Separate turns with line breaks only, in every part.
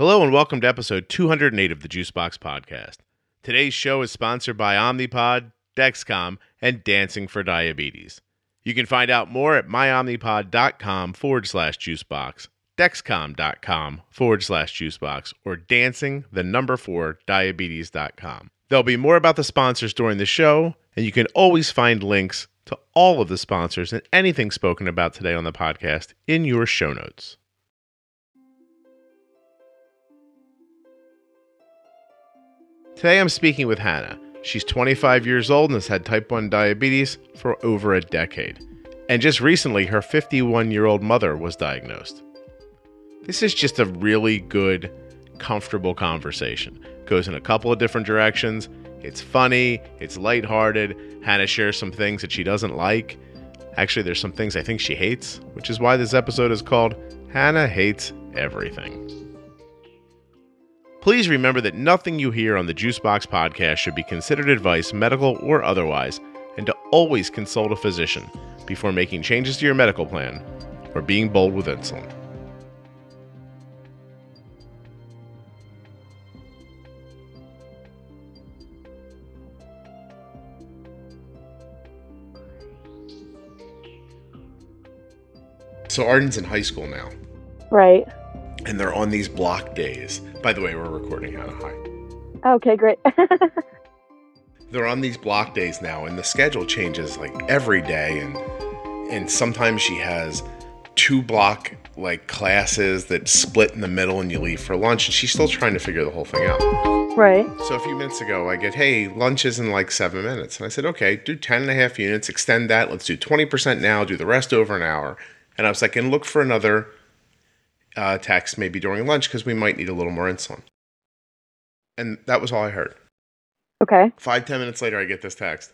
Hello and welcome to episode 208 of the Juicebox Podcast. Today's show is sponsored by Omnipod, Dexcom, and Dancing for Diabetes. You can find out more at myomnipod.com forward slash juicebox, dexcom.com forward slash juicebox, or dancing the number four diabetes.com. There'll be more about the sponsors during the show, and you can always find links to all of the sponsors and anything spoken about today on the podcast in your show notes. Today I'm speaking with Hannah. She's 25 years old and has had type 1 diabetes for over a decade. And just recently, her 51 year old mother was diagnosed. This is just a really good, comfortable conversation. Goes in a couple of different directions. It's funny, it's lighthearted. Hannah shares some things that she doesn't like. Actually, there's some things I think she hates, which is why this episode is called Hannah Hates Everything. Please remember that nothing you hear on the Juicebox podcast should be considered advice, medical or otherwise, and to always consult a physician before making changes to your medical plan or being bold with insulin. So Arden's in high school now,
Right.
And they're on these block days. By the way, we're recording Hannah. Hi.
Okay, great.
they're on these block days now and the schedule changes like every day and and sometimes she has two block like classes that split in the middle and you leave for lunch and she's still trying to figure the whole thing out
right.
so a few minutes ago i get hey lunch is in like seven minutes and i said okay do 10 and a half units extend that let's do 20% now do the rest over an hour and i was like and look for another uh, text maybe during lunch because we might need a little more insulin and that was all i heard
Okay.
Five, ten minutes later, I get this text.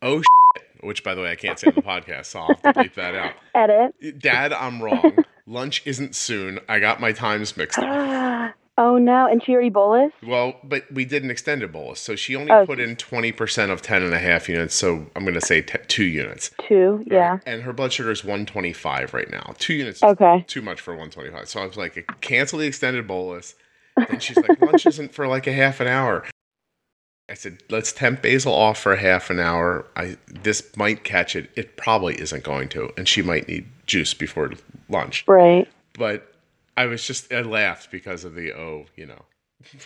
Oh, shit. Which, by the way, I can't say in the podcast, so I'll have to bleep that out.
Edit.
Dad, I'm wrong. Lunch isn't soon. I got my times mixed up.
oh no, and she already bolus?
Well, but we did an extended bolus. So she only
Oh.
put in 20% of 10 and a half units. So I'm going to say t- two units.
Two, yeah.
And her blood sugar is 125 right now. Two units is
Okay.
too much for 125. So I was like, cancel the extended bolus. And she's like, lunch isn't for like a half an hour. I said, let's temp basal off for a half an hour. I this might catch it. It probably isn't going to, and she might need juice before lunch.
Right.
But I was just I laughed because of the oh, you know.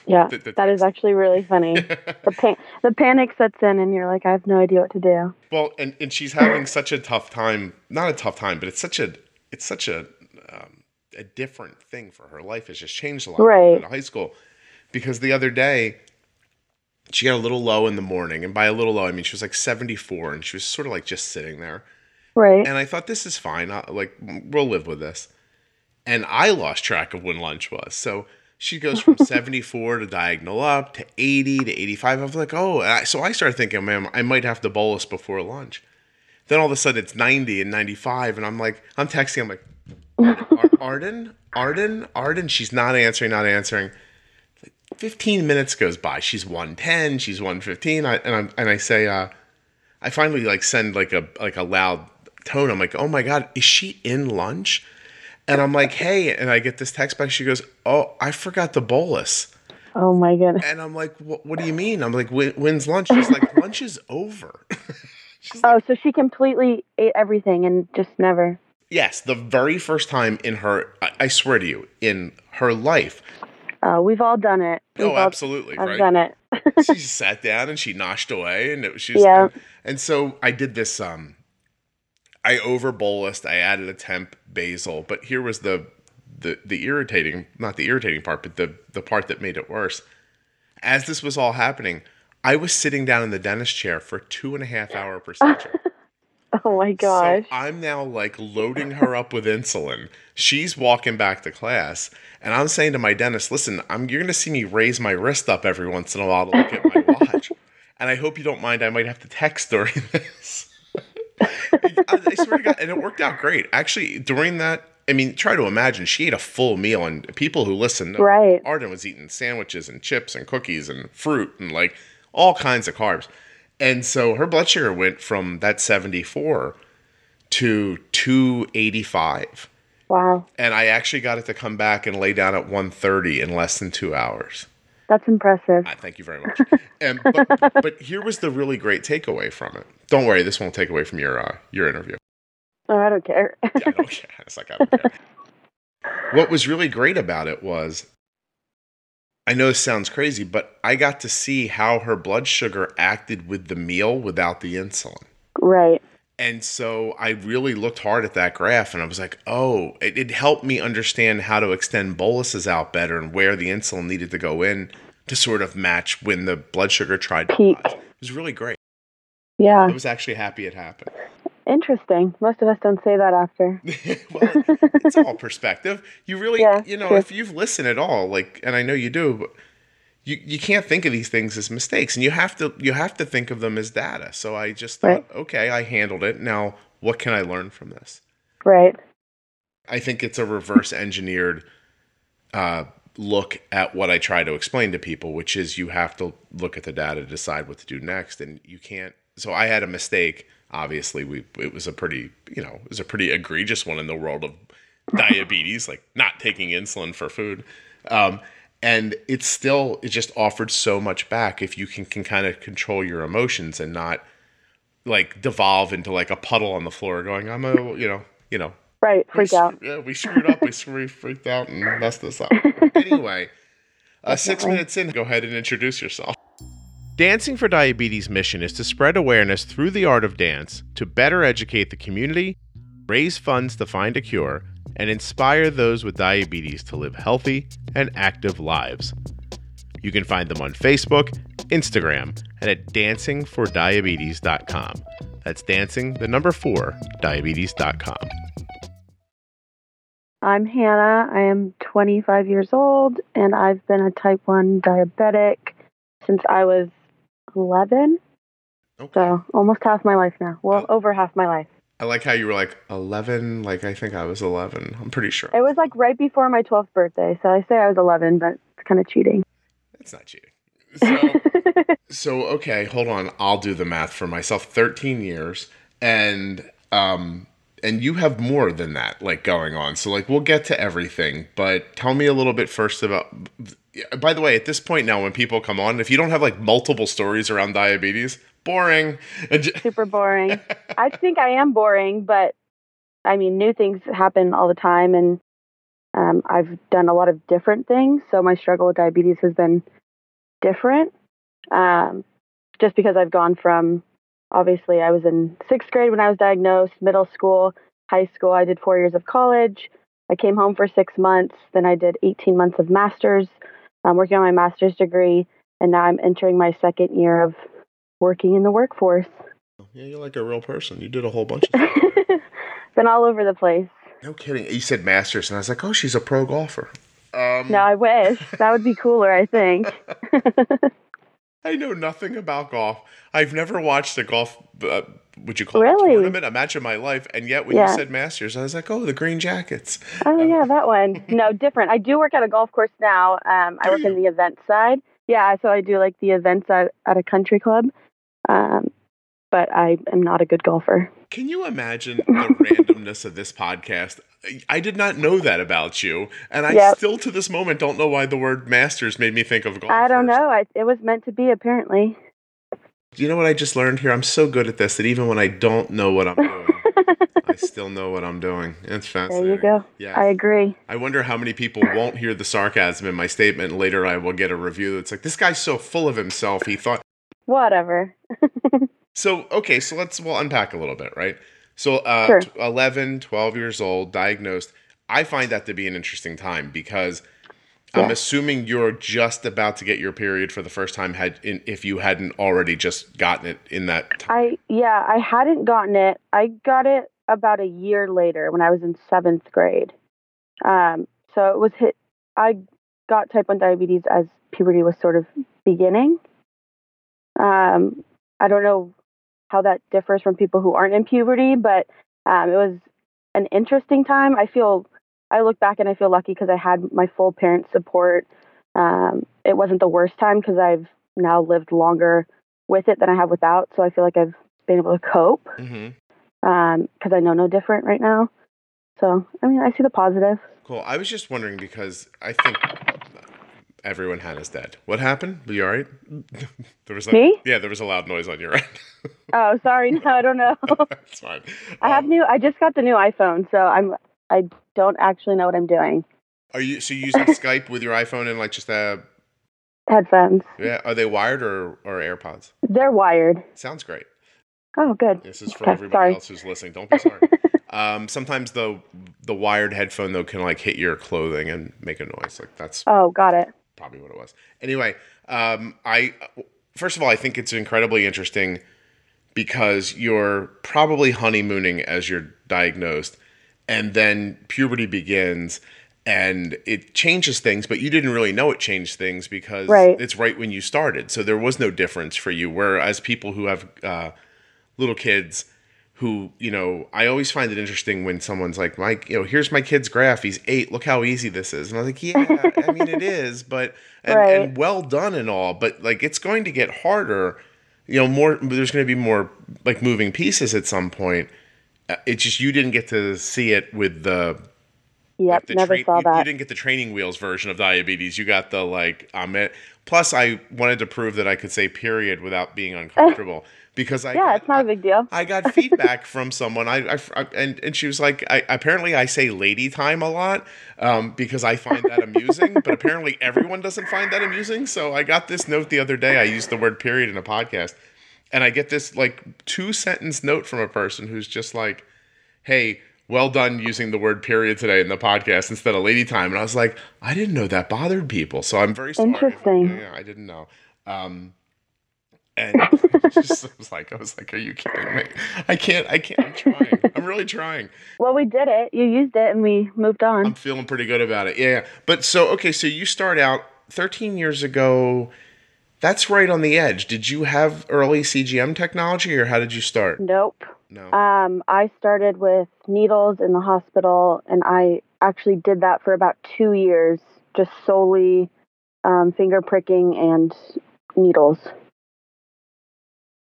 Yeah.
The- the
that is actually really funny. the pan- the panic sets in and you're like, I have no idea what to do.
Well, and, and she's having such a tough time. Not a tough time, but it's such a it's such a um, a different thing for her. Life has just changed a lot
Right.
in high school because the other day she got a little low in the morning, and by a little low I mean she was like seventy four, and she was sort of like just sitting there.
Right.
And I thought this is fine. I, like we'll live with this. And I lost track of when lunch was. So she goes from 74 to diagonal up to 80 to 85. I was like, oh, and I, so I started thinking, man, I might have to bolus before lunch. Then all of a sudden it's 90 and 95, and I'm like, I'm texting, I'm like, Arden, Arden, Arden. She's not answering, not answering. Like 15 minutes goes by. She's 110, she's 115, I, and I'm and I say, uh, I finally like send like a like a loud tone. I'm like, oh my god, is she in lunch? And I'm like, hey, and I get this text back. She goes, oh, I forgot the bolus.
oh my goodness.
And I'm like, what, do you mean? I'm like, when's lunch? She's like, lunch is over. She's like,
Oh, so she completely ate everything and just never.
yes, the very first time in her, I, I swear to you, in her life.
Uh, we've all done it. We've
Oh,
all-
absolutely,
I've
right?
done it.
she just sat down and she noshed away and it, she was,
Yeah.
and so I did this um I over bolused, I added a temp basal, but here was the the the irritating not the irritating part, but the the part that made it worse. As this was all happening, I was sitting down in the dentist chair for two and a half hour procedure.
oh my gosh.
So I'm now like loading her up with insulin. She's walking back to class, and I'm saying to my dentist, "Listen, I'm you're gonna see me raise my wrist up every once in a while to look at my watch, and I hope you don't mind. I might have to text during this." I, swear to God, and it worked out great. Actually, during that, I mean, try to imagine she ate a full meal, and people who listen, know
Right.
Arden was eating sandwiches and chips and cookies and fruit and like all kinds of carbs. And so her blood sugar went from that 74 to 285.
Wow.
And I actually got it to come back and lay down at 130 in less than two hours.
That's impressive.
I thank you very much. and but, but here was the really great takeaway from it. Don't worry, this won't take away from your uh, your interview.
Oh, I don't care.
Yeah, I don't care. It's like I don't care. What was really great about it was I know this sounds crazy, but I got to see how her blood sugar acted with the meal without the insulin.
right.
And so I really looked hard at that graph and I was like, oh, it, it helped me understand how to extend boluses out better and where the insulin needed to go in to sort of match when the blood sugar tried to
Peak.
It was really great.
Yeah.
I was actually happy it happened.
Interesting. Most of us don't say that after.
well, it's all perspective. You really,
Yeah,
you know,
true.
if you've listened at all, like, and I know you do, but you you can't think of these things as mistakes, and you have to you have to think of them as data. So I just thought,
Right.
okay, I handled it. Now, what can I learn from this?
Right.
I think it's a reverse engineered uh, look at what I try to explain to people, which is you have to look at the data to decide what to do next, and you can't. So I had a mistake. Obviously, we it was a pretty you know it was a pretty egregious one in the world of diabetes, like not taking insulin for food. Um, and it's still it just offered so much back if you can, can kind of control your emotions and not like devolve into like a puddle on the floor going i'm a you know you know
Right.
we
Freak out.
Yeah, we screwed up. We screwed, freaked out and messed this up. anyway, uh, six minutes in, go ahead and introduce yourself. Dancing for Diabetes' mission is to spread awareness through the art of dance to better educate the community, raise funds to find a cure, and inspire those with diabetes to live healthy and active lives. You can find them on Facebook, Instagram, and at dancingfordiabetes.com. That's dancing, the number four, diabetes.com.
I'm Hannah. I am 25 years old, and I've been a type 1 diabetic since I was 11.
Okay.
So almost half my life now. Well,
Oh.
over half my life.
I like how you were like 11. Like, I think I was 11. I'm pretty sure.
It was like right before my 12th birthday. So I say I was 11, but it's kind of cheating.
It's not cheating. So, so okay, hold on. I'll do the math for myself. 13 years. And, um, and you have more than that, like going on. So, like, we'll get to everything, but tell me a little bit first about. By the way, at this point now, when people come on, if you don't have like multiple stories around diabetes, boring.
Super boring. I think I am boring, but I mean, new things happen all the time, and um, I've done a lot of different things. So my struggle with diabetes has been different, um, just because I've gone from obviously I was in sixth grade when I was diagnosed, middle school, high school. I did four years of college. I came home for six months. Then I did 18 months of master's. I'm working on my master's degree, and now I'm entering my second year of working in the workforce.
yeah, you're like a real person. You did a whole bunch of stuff.
Been all over the place.
no kidding. You said masters, and I was like, oh, she's a pro golfer. Um,
No, I wish. That would be cooler, I think.
I know nothing about golf. I've never watched a golf, uh, would you call it
Really?
a tournament, a match of my life. And yet, when
Yeah.
you said Masters, I was like, oh, the Green Jackets.
oh, yeah, that one. No, different. I do work at a golf course now. Um, I work in the event side. Yeah, so I do like the events at, at a country club. Um, but I am not a good golfer.
Can you imagine the randomness of this podcast? I did not know that about you, and I
Yep.
still to this moment don't know why the word Masters made me think of golf.
I don't
first.
know. I, it was meant to be, apparently.
You know what I just learned here? I'm so good at this that even when I don't know what I'm doing, I still know what I'm doing. It's fascinating.
There you go.
Yeah.
I agree.
I wonder how many people won't hear the sarcasm in my statement. Later, I will get a review that's like, "This guy's so full of himself." He thought.
Whatever.
So okay, so let's we'll unpack a little bit, right? So uh,
Sure.
t- 11, 12 years old, diagnosed. I find that to be an interesting time because I'm assuming you're just about to get your period for the first time. Had in, if you hadn't already just gotten it in that time.
I yeah, I hadn't gotten it. I got it about a year later when I was in seventh grade. Um, so it was hit. I got type one diabetes as puberty was sort of beginning. Um, I don't know how that differs from people who aren't in puberty, but um, it was an interesting time. I feel I look back and I feel lucky because I had my full parent support. Um, it wasn't the worst time because I've now lived longer with it than I have without. So I feel like I've been able to cope
mm-hmm.
because I know no different right now. So, I mean, I see the positive.
Cool. I was just wondering because I think everyone Hannah's dead. What happened? Were you all right? there was a,
Me?
Yeah, there was a loud noise on your end.
Oh, sorry. No, I don't know.
It's fine.
I have
Um,
new. I just got the new iPhone, so I'm. I don't actually know what I'm doing.
Are you so you using Skype with your iPhone and like just uh
Headphones.
yeah? Are they wired or or AirPods?
They're wired.
Sounds great.
Oh, good.
This is for
Okay,
everybody
sorry.
else who's listening. Don't be sorry. um, sometimes the the wired headphone though can like hit your clothing and make a noise. Like that's
Oh, got it.
Probably what it was. Anyway, um, I first of all I think it's incredibly interesting because you're probably honeymooning as you're diagnosed, and then puberty begins. And it changes things, but you didn't really know it changed things because
Right.
it's right when you started. So there was no difference for you. Whereas people who have uh, little kids who you know i always find it interesting when someone's like mike you know here's my kid's graph he's eight look how easy this is and i was like yeah i mean it is but and,
Right.
and well done and all but like it's going to get harder you know more there's going to be more like moving pieces at some point Uh, it's just you didn't get to see it with the
Yep,
the
never
train-
saw
you, you didn't get the training wheels version of diabetes. You got the like I'm it. Plus, I wanted to prove that I could say period without being uncomfortable because I
yeah,
got,
it's not a big deal.
I got feedback from someone. I, I, I- and and she was like, I, apparently I say lady time a lot um, because I find that amusing, but apparently everyone doesn't find that amusing. So I got this note the other day. I used the word period in a podcast, and I get this like two sentence note from a person who's just like, "Hey." Well done using the word period today in the podcast instead of lady time. And I was like, I didn't know that bothered people. So I'm very sorry.
Interesting.
Yeah, I didn't know. Um, and just I was like, I was like, are you kidding me? I can't, I can't, I'm trying. I'm really trying.
Well, we did it. You used it, and we moved on.
I'm feeling pretty good about it. Yeah. But so, okay, so you start out 13 years ago. That's right on the edge. Did you have early CGM technology or how did you start?
nope.
No.
Um, I started with needles in the hospital, and I actually did that for about two years, just solely um, finger pricking and needles.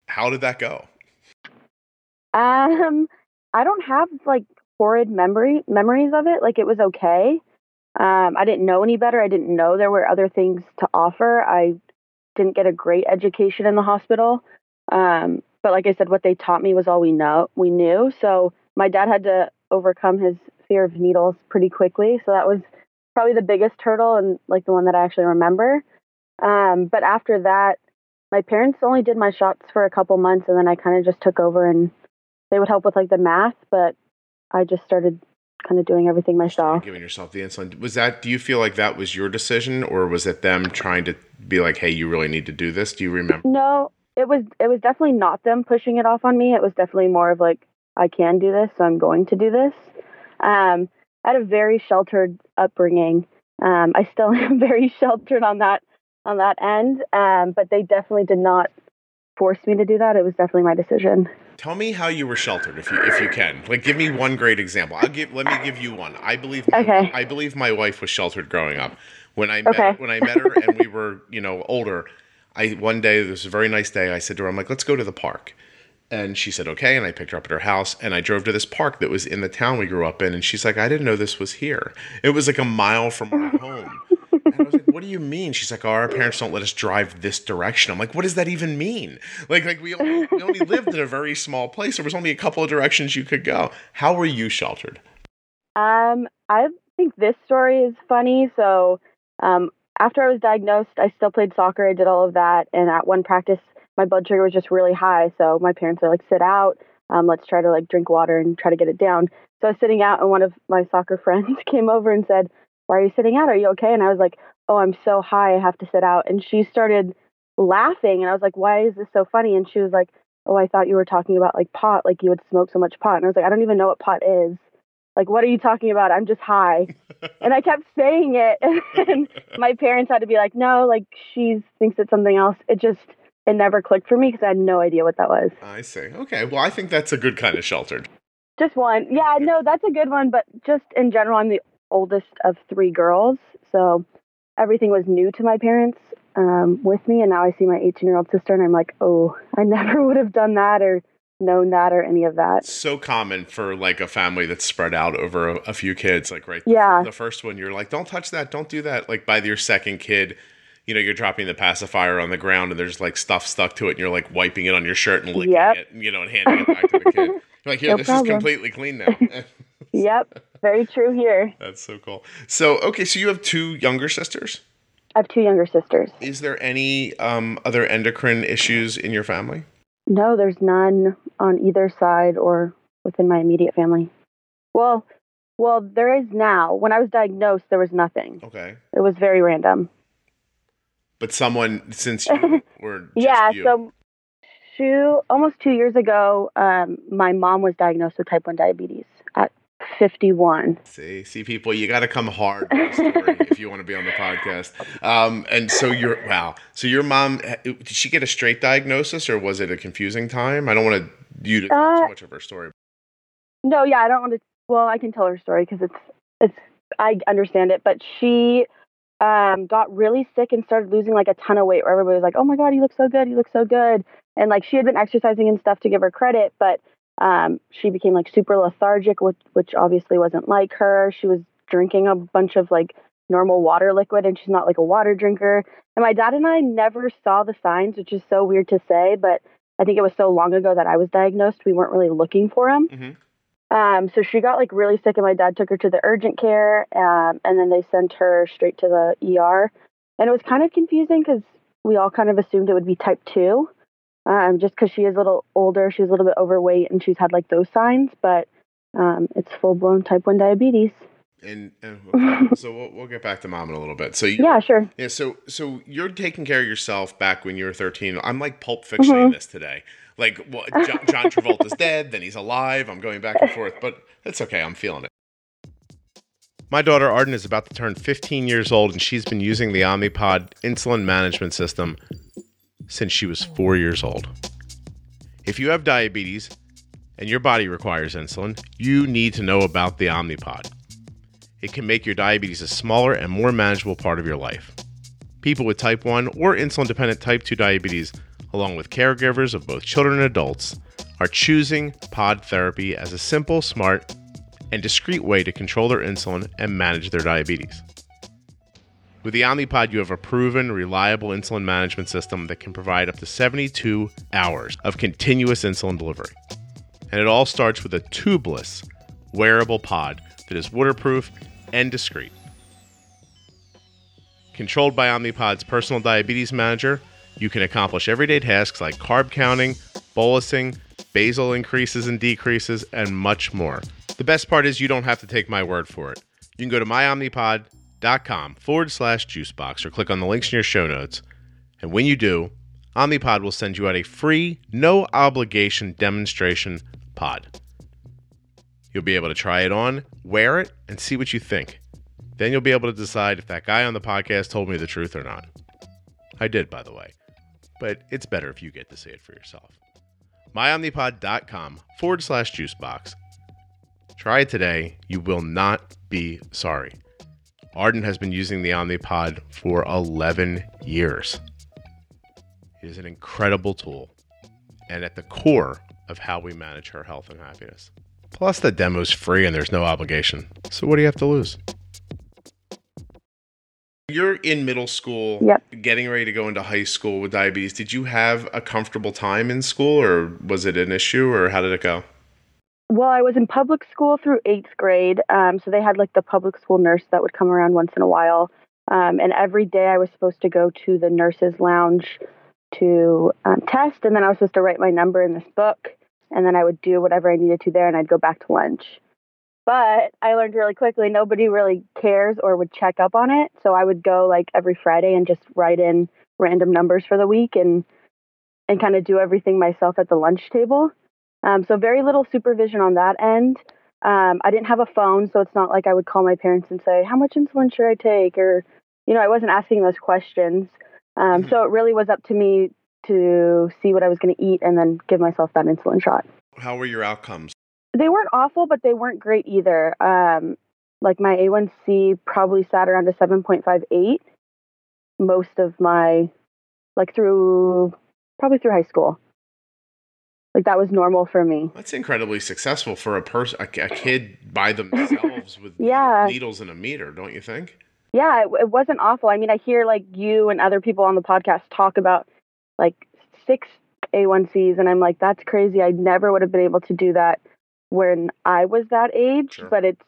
How did that go?
Um, I don't have like horrid memory memories of it. Like it was okay. Um, I didn't know any better. I didn't know there were other things to offer. I didn't get a great education in the hospital. Um, but like I said, what they taught me was all we know we knew. So my dad had to overcome his fear of needles pretty quickly. So that was probably the biggest hurdle and like the one that I actually remember. Um, but after that, my parents only did my shots for a couple months and then I kind of just took over and they would help with like the math, but I just started kind of doing everything myself.
Giving yourself the insulin. Was that, do you feel like that was your decision or was it them trying to be like, hey, you really need to do this? Do you remember?
No, it was it was definitely not them pushing it off on me. It was definitely more of like I can do this, so I'm going to do this. Um, I had a very sheltered upbringing. Um, I still am very sheltered on that on that end, um, but they definitely did not force me to do that. It was definitely my decision.
Tell me how you were sheltered, if you if you can. Like, give me one great example. I'll give. Let me give you one. I believe. My,
Okay.
I believe my wife was sheltered growing up. When I met when I met her and we were you know older, I one day this was a very nice day. I said to her, I'm like, let's go to the park. And she said, okay. And I picked her up at her house and I drove to this park that was in the town we grew up in. And she's like, I didn't know this was here. It was like a mile from our home. And I was like, what do you mean? She's like, oh, our parents don't let us drive this direction. I'm like, what does that even mean? Like, like we only, we only lived in a very small place. There was only a couple of directions you could go. How were you sheltered?
Um, I think this story is funny. So, um, after I was diagnosed, I still played soccer. I did all of that, and at one practice, my blood sugar was just really high. So my parents were like, "Sit out. Um, let's try to like drink water and try to get it down." So I was sitting out, and one of my soccer friends came over and said, "Why are you sitting out? Are you okay?" And I was like, "Oh, I'm so high. I have to sit out." And she started laughing, and I was like, "Why is this so funny?" And she was like, "Oh, I thought you were talking about like pot, like you would smoke so much pot." And I was like, "I don't even know what pot is." Like, what are you talking about? I'm just high. and I kept saying it. And my parents had to be like, no, like, she thinks it's something else. It just, it never clicked for me because I had no idea what that was.
I see. Okay. Well, I think that's a good kind of sheltered.
Just one. Yeah, no, that's a good one. But just in general, I'm the oldest of three girls. So everything was new to my parents um, with me. And now I see my 18 year old sister and I'm like, oh, I never would have done that or known that or any of that.
So common for like a family that's spread out over a, a few kids. Like right,
Yeah.
The first one, you're like, don't touch that, don't do that. Like by your second kid, you know, you're dropping the pacifier on the ground and there's like stuff stuck to it, and you're like wiping it on your shirt and licking
Yep.
it, you know, and handing it back to the kid. You're like, here,
No
this
problem.
is completely clean now.
Yep, very true here.
That's so cool. So, okay, so you have two younger sisters.
I have two younger sisters.
Is there any um, other endocrine issues in your family?
No, there's none on either side or within my immediate family. Well, well, there is now. When I was diagnosed, there was nothing.
Okay,
It was very random.
but someone since you were just
yeah,
you.
so two almost two years ago, um, my mom was diagnosed with type one diabetes 51.
See, see, people, you got to come hard with the story if you want to be on the podcast. Um, and so your wow, so your mom did she get a straight diagnosis or was it a confusing time? I don't want to you to tell
Uh,
too much of her story.
No, yeah, I don't want to. Well, I can tell her story because it's it's I understand it. But she um, got really sick and started losing like a ton of weight. Where everybody was like, "Oh my god, you look so good, you look so good," and like she had been exercising and stuff to give her credit, but um, she became like super lethargic, which which obviously wasn't like her. She was drinking a bunch of like normal water liquid, and she's not like a water drinker. And my dad and I never saw the signs, which is so weird to say, but I think it was so long ago that I was diagnosed, we weren't really looking for them.
hmm
Um, so she got like really sick, and my dad took her to the urgent care, um, and then they sent her straight to the ER. And it was kind of confusing because we all kind of assumed it would be type two, um, just because she is a little older, she's a little bit overweight, and she's had like those signs. But um, it's full blown type one diabetes.
And, and okay, so we'll, we'll get back to mom in a little bit. So you,
Yeah, sure.
Yeah, so so you're taking care of yourself back when you were 13. I'm like pulp fictioning
Mhm.
this today. Like what, John, John Travolta's dead, then he's alive. I'm going back and forth, but it's okay. I'm feeling it. My daughter Arden is about to turn 15 years old, and she's been using the Omnipod insulin management system since she was four years old. If you have diabetes and your body requires insulin, you need to know about the Omnipod. It can make your diabetes a smaller and more manageable part of your life. People with type 1 or insulin dependent type 2 diabetes, along with caregivers of both children and adults, are choosing pod therapy as a simple, smart, and discreet way to control their insulin and manage their diabetes. With the Omnipod, you have a proven, reliable insulin management system that can provide up to 72 hours of continuous insulin delivery. And it all starts with a tubeless, wearable pod that is waterproof and discreet. Controlled by Omnipod's personal diabetes manager, you can accomplish everyday tasks like carb counting, bolusing, basal increases and decreases, and much more. The best part is you don't have to take my word for it. You can go to myomnipod.com forward slash juicebox or click on the links in your show notes. And when you do, Omnipod will send you out a free, no obligation demonstration pod. You'll be able to try it on, wear it, and see what you think. Then you'll be able to decide if that guy on the podcast told me the truth or not. I did, by the way. But it's better if you get to see it for yourself. MyOmnipod.com forward slash juicebox. Try it today. You will not be sorry. Arden has been using the Omnipod for 11 years. It is an incredible tool and at the core of how we manage her health and happiness. Plus, the demo's free and there's no obligation. So, what do you have to lose? You're in middle school,
Yep.
getting ready to go into high school with diabetes. Did you have a comfortable time in school, or was it an issue, or how did it go?
Well, I was in public school through eighth grade. Um, so they had like the public school nurse that would come around once in a while. Um, and every day I was supposed to go to the nurse's lounge to um, test. And then I was supposed to write my number in this book. And then I would do whatever I needed to there and I'd go back to lunch. But I learned really quickly nobody really cares or would check up on it. So I would go like every Friday and just write in random numbers for the week and and kind of do everything myself at the lunch table. Um, so very little supervision on that end. Um, I didn't have a phone, so it's not like I would call my parents and say, "How much insulin should I take?" or, you know, I wasn't asking those questions. Um,
Mhm.
So it really was up to me to see what I was going to eat and then give myself that insulin shot.
How were your outcomes?
They weren't awful, but they weren't great either. Um, like my A1C probably sat around a 7.58 most of my, like through, probably through high school. Like that was normal for me.
That's incredibly successful for a person, a, a kid by themselves with
Yeah.
needles and a meter, don't you think?
Yeah, it, it wasn't awful. I mean, I hear like you and other people on the podcast talk about like six A1Cs, and I'm like, that's crazy. I never would have been able to do that when I was that age.
Sure.
But it's,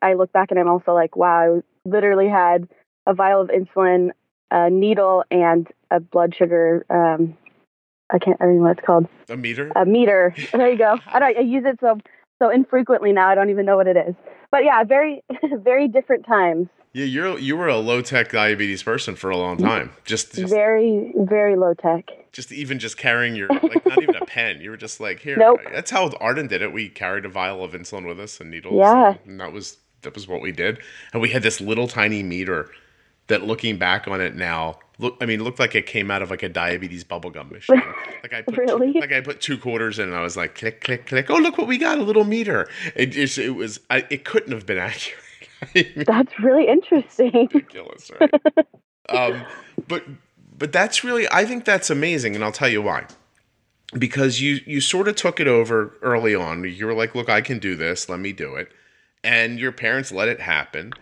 I look back and I'm also like, wow, I literally had a vial of insulin, a needle, and a blood sugar. Um, I can't. I don't what it's called.
A meter?
A meter. There you go. I don't. I use it so so infrequently now. I don't even know what it is. But yeah, very very different times.
Yeah, you're you were a low tech diabetes person for a long time. Just just
very very low tech.
just even just carrying your like not even a pen. You were just like here.
Nope.
That's how Arden did it. We carried a vial of insulin with us and needles.
Yeah.
and that was that was what we did. And we had this little tiny meter that, looking back on it now, look. I mean, looked like it came out of like a diabetes bubblegum machine. Like I put
Really?
like I put two quarters in, and I was like click click click. Oh look what we got! A little meter. It just it was. I, it couldn't have been accurate. I mean,
That's really interesting.
ridiculous, right? um, but but that's really I think that's amazing, and I'll tell you why. Because you you sort of took it over early on. You were like, "Look, I can do this. Let me do it," and your parents let it happen.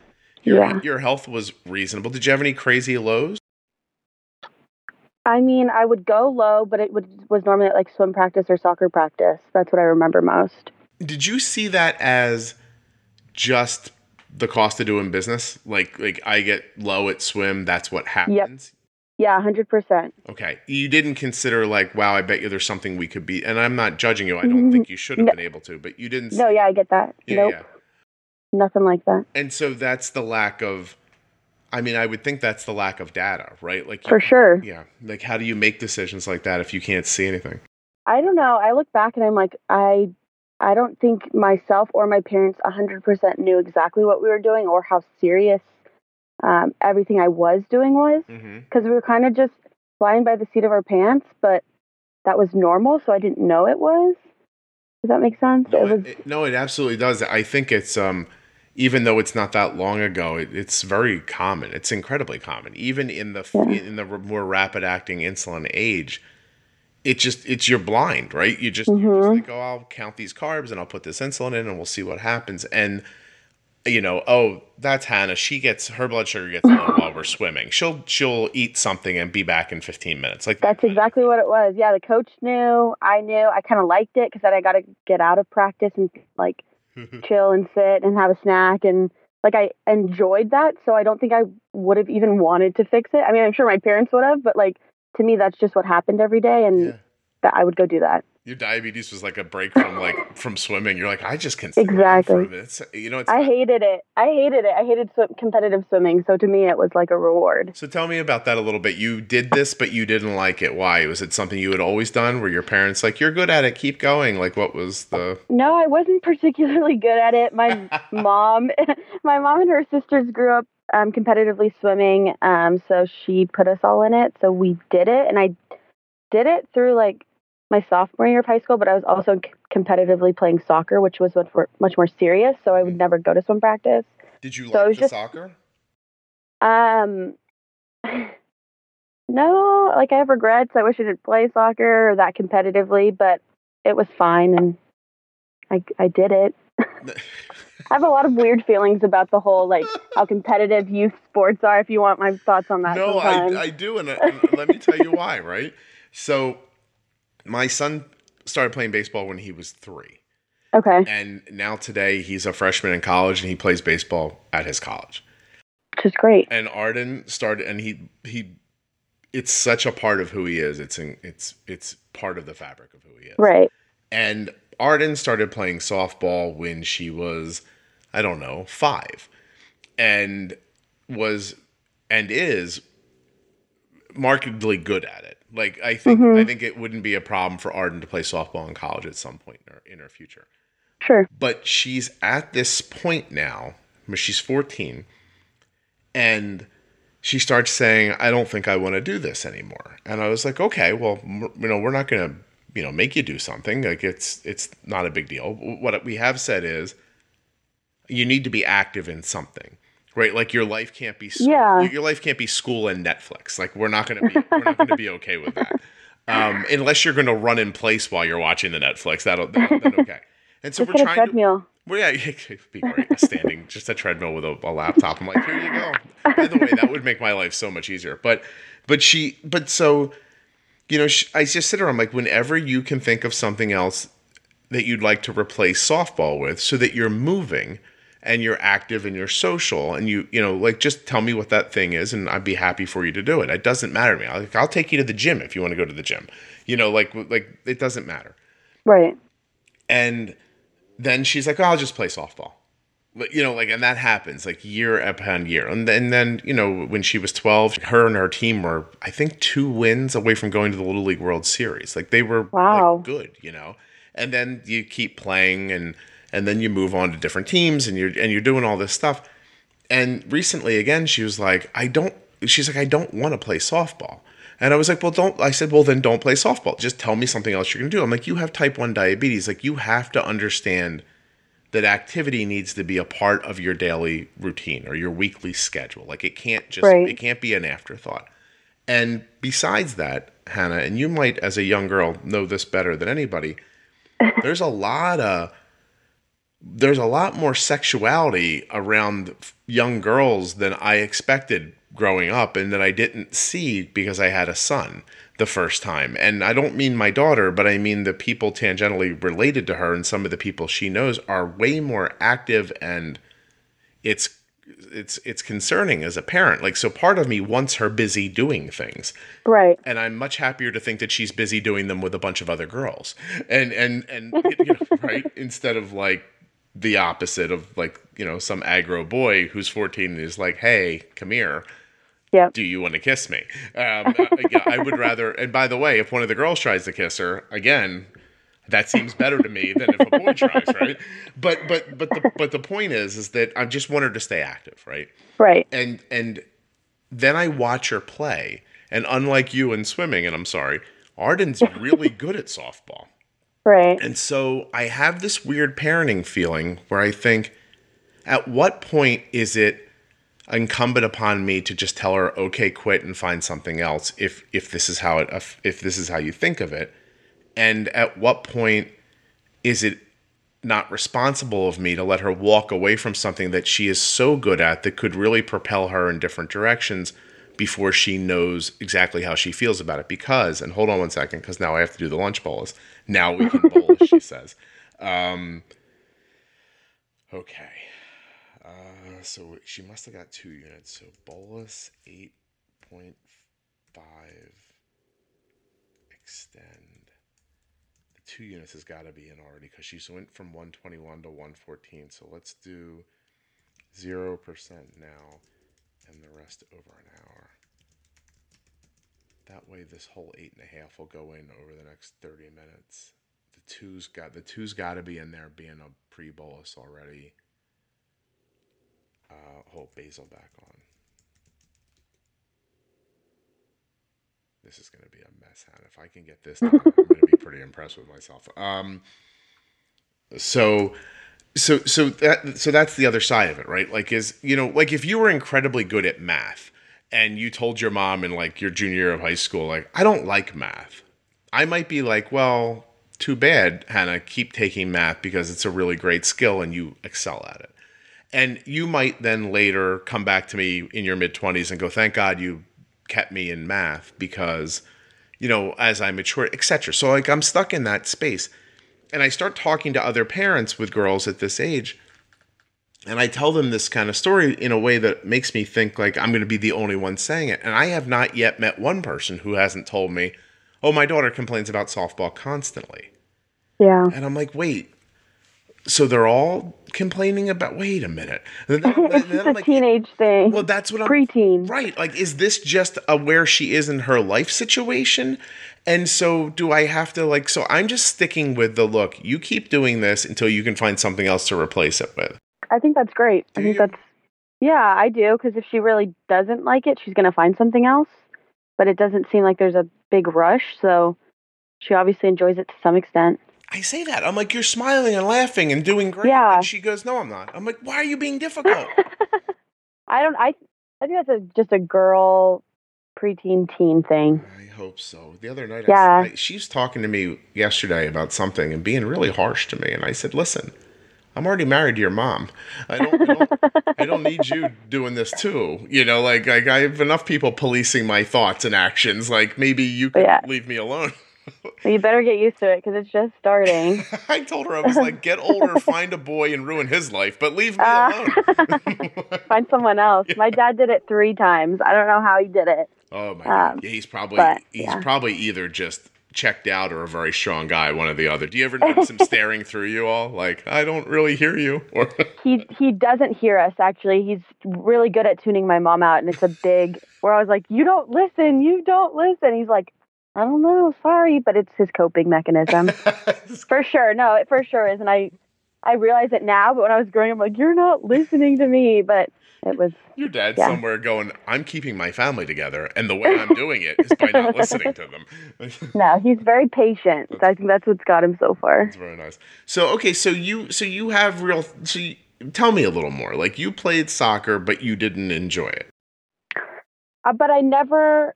Your
Yeah.
your health was reasonable. Did you have any crazy lows?
I mean, I would go low, but it would was normally at like swim practice or soccer practice. That's what I remember most.
Did you see that as just the cost of doing business? Like like I get low at swim. That's what happens.
Yeah, hundred percent.
Okay. You didn't consider like, wow, I bet you there's something we could be. And I'm not judging you. I don't mm-hmm. think you should have
No.
been able to, but you didn't.
No, yeah, I get that.
Yeah,
nope,
yeah.
Nothing like that.
And so that's the lack of. I mean, I would think that's the lack of data, right? Like,
For sure.
Yeah. Like, how do you make decisions like that if you can't see anything?
I don't know. I look back and I'm like, I, I don't think myself or my parents hundred percent knew exactly what we were doing or how serious um, everything I was doing was.
Mm-hmm.
because we were kind of just flying by the seat of our pants, but that was normal, so I didn't know it was. Does that make sense?
No,
it was
it- no, it absolutely does. I think it's um, even though it's not that long ago, it, it's very common. It's incredibly common, even in the
Yeah.
in the more rapid acting insulin age. It just it's you're blind, right? You just,
Mhm.
like, oh, I'll count these carbs and I'll put this insulin in and we'll see what happens. And you know, oh, that's Hannah. She gets her blood sugar gets low while we're swimming. She'll she'll eat something and be back in 15 minutes. Like
that's exactly what it was. Yeah, the coach knew, I knew. I kind of liked it because then I got to get out of practice and like chill and sit and have a snack and like I enjoyed that. So I don't think I would have even wanted to fix it. I mean, I'm sure my parents would have, but like to me, that's just what happened every day, and
Yeah.
that I would go do that.
Your diabetes was like a break from like from swimming. You're like, I just can swim
Exactly.
You know, it's
I hated it. I hated it. I hated sw- competitive swimming. So to me, it was like a reward.
So tell me about that a little bit. You did this, but you didn't like it. Why? Was it something you had always done? Were your parents like, "You're good at it, keep going"? Like, what was the?
No, I wasn't particularly good at it. My mom, my mom and her sisters grew up um, competitively swimming, um, so she put us all in it. So we did it, and I did it through like my sophomore year of high school. But I was also c- competitively playing soccer, which was much more, much more serious. So I would never go to swim practice.
Did you
So
like the
just-
soccer?
Um, no, like I have regrets. I wish I didn't play soccer that competitively, but it was fine, and I I did it. I have a lot of weird feelings about the whole like how competitive youth sports are. If you want my thoughts on that,
no. I I do, and, I, and let me tell you why. Right. So, my son started playing baseball when he was three.
okay,
And now today he's a freshman in college and he plays baseball at his college.
which is great.
And Arden started and he he it's such a part of who he is. It's in, it's it's part of the fabric of who he is.
Right.
And Arden started playing softball when she was I don't know, 5. And was and is markedly good at it. Like I think I mm-hmm. think it wouldn't be a problem for Arden to play softball in college at some point in her, in her future.
Sure.
but she's at this point now where she's 14 and she starts saying i don't think i want to do this anymore. And i was like okay well m- you know we're not going to you know make you do something. Like it's it's not a big deal. What we have said is you need to be active in something right like your life can't be school,
Yeah.
your life can't be school and netflix like we're not going to be we're not going to be okay with that Um, unless you're going to run in place while you're watching the Netflix, that'll, that'll then okay. And so
Just
we're trying to. Well, yeah, it'd be great. Standing, just a treadmill with a, a laptop. I'm like, here you go. By the way, that would make my life so much easier. But, but she, but so, you know, she, I just sit around. I'm like, whenever you can think of something else that you'd like to replace softball with, so that you're moving and you're active and you're social, and you, you know, like, just tell me what that thing is, and I'd be happy for you to do it. It doesn't matter to me. I'll, like, I'll take you to the gym if you want to go to the gym. You know, like, like it doesn't matter.
Right.
And then she's like, oh, I'll just play softball. But, you know, like, and that happens like year upon year. And then, then, you know, when she was 12, her and her team were, I think, two wins away from going to the Little League World Series. Like, they were
Wow.
like, good, you know? And then you keep playing and, and then you move on to different teams and you're, and you're doing all this stuff. And recently, again, she was like, I don't, she's like, I don't want to play softball. And I was like, well, don't, I said, well, then don't play softball. Just tell me something else you're going to do. I'm like, you have type 1 diabetes. Like, you have to understand that activity needs to be a part of your daily routine or your weekly schedule. Like, it can't just,
Right.
it can't be an afterthought. And besides that, Hannah, and you might, as a young girl, know this better than anybody, there's a lot of, there's a lot more sexuality around young girls than I expected growing up and that I didn't see because I had a son the first time. And I don't mean my daughter, but I mean the people tangentially related to her and some of the people she knows are way more active and it's it's it's concerning as a parent. Like so part of me wants her busy doing things
Right.
and I'm much happier to think that she's busy doing them with a bunch of other girls, and and and you know, right instead of like the opposite of like you know some aggro boy who's 14 and is like, hey, come here.
Yep.
Do you want to kiss me? Um, uh, yeah, I would rather. And by the way, if one of the girls tries to kiss her again, that seems better to me than if a boy tries, right? But but but the but the point is, is that I just want her to stay active, right?
Right.
and and then I watch her play, and unlike you in swimming, and I'm sorry, Arden's really good at softball,
Right.
and so I have this weird parenting feeling where I think, at what point is it incumbent upon me to just tell her, okay, quit and find something else if if this is how it if, this is how you think of it, and at what point is it not responsible of me to let her walk away from something that she is so good at that could really propel her in different directions before she knows exactly how she feels about it. Because, and hold on one second, because now I have to do the lunch bolus. Now we can bolus, she says. Um, okay. Uh, so she must have got two units. So bolus 8.5 extend the two units has got to be in already because she's went from 121 to 114. So let's do 0% now and the rest over an hour. That way this whole eight and a half will go in over the next 30 minutes. The two's got the two's got to be in there being a pre-bolus already. Uh, hold basal back on. This is going to be a mess, Han. If I can get this done, I'm going to be pretty impressed with myself. Um, so, so, so that, so that's the other side of it, right? Like, is you know, like if you were incredibly good at math and you told your mom in like your junior year of high school, like, I don't like math, I might be like, well, too bad, Hannah. Keep taking math because it's a really great skill and you excel at it. And you might then later come back to me in your mid 20s and go, thank God you kept me in math because, you know, as I mature, etc. So, like, I'm stuck in that space. And I start talking to other parents with girls at this age. And I tell them this kind of story in a way that makes me think like I'm going to be the only one saying it. And I have not yet met one person who hasn't told me, oh, my daughter complains about softball constantly.
Yeah.
And I'm like, wait, so they're all complaining about, wait a minute. Then,
it's
then
just
I'm
a
like,
teenage thing.
well, that's what I'm
Preteen.
Right. Like, is this just a where she is in her life situation? And so do I have to like so I'm just sticking with the look, you keep doing this until you can find something else to replace it with.
I think that's great.
Do
I think
you?
that's yeah, I do because if she really doesn't like it, she's gonna find something else. But it doesn't seem like there's a big rush, so she obviously enjoys it to some extent.
I say that. I'm like, you're smiling and laughing and doing great.
Yeah.
And she goes, No, I'm not. I'm like, why are you being difficult?
I don't. I I think that's a, just a girl preteen teen thing.
I hope so. The other night,
Yeah.
I, I, she's talking to me yesterday about something and being really harsh to me, and I said, "Listen, I'm already married to your mom. I don't, I don't, I don't need you doing this too. You know, like, like I have enough people policing my thoughts and actions. Like maybe you could
Yeah.
leave me alone."
You better get used to it because it's just starting.
I told her I was like, "Get older, find a boy, and ruin his life, but leave me
Uh,
alone."
Find someone else. My dad did it three times. I don't know how he did it.
oh my god,
Um,
yeah, he's probably
but,
he's
yeah.
probably either just checked out or a very strong guy, one or the other. Do you ever notice him staring through you all? Like, I don't really hear you. Or
He he doesn't hear us. Actually, he's really good at tuning my mom out, and it's a big. Where I was like, "You don't listen. You don't listen." He's like, "I don't know. Sorry," but it's his coping mechanism for sure. No, it for sure is, and I I realize it now. But when I was growing up, I'm like, "You're not listening to me." But it was
your dad's
Yeah.
somewhere going, I'm keeping my family together, and the way I'm doing it is by not listening to them.
no. He's very patient. I think that's what's got him so far.
It's very nice. So okay, so you so you have real. So you, tell me a little more. Like you played soccer, but you didn't enjoy it.
Uh, but I never,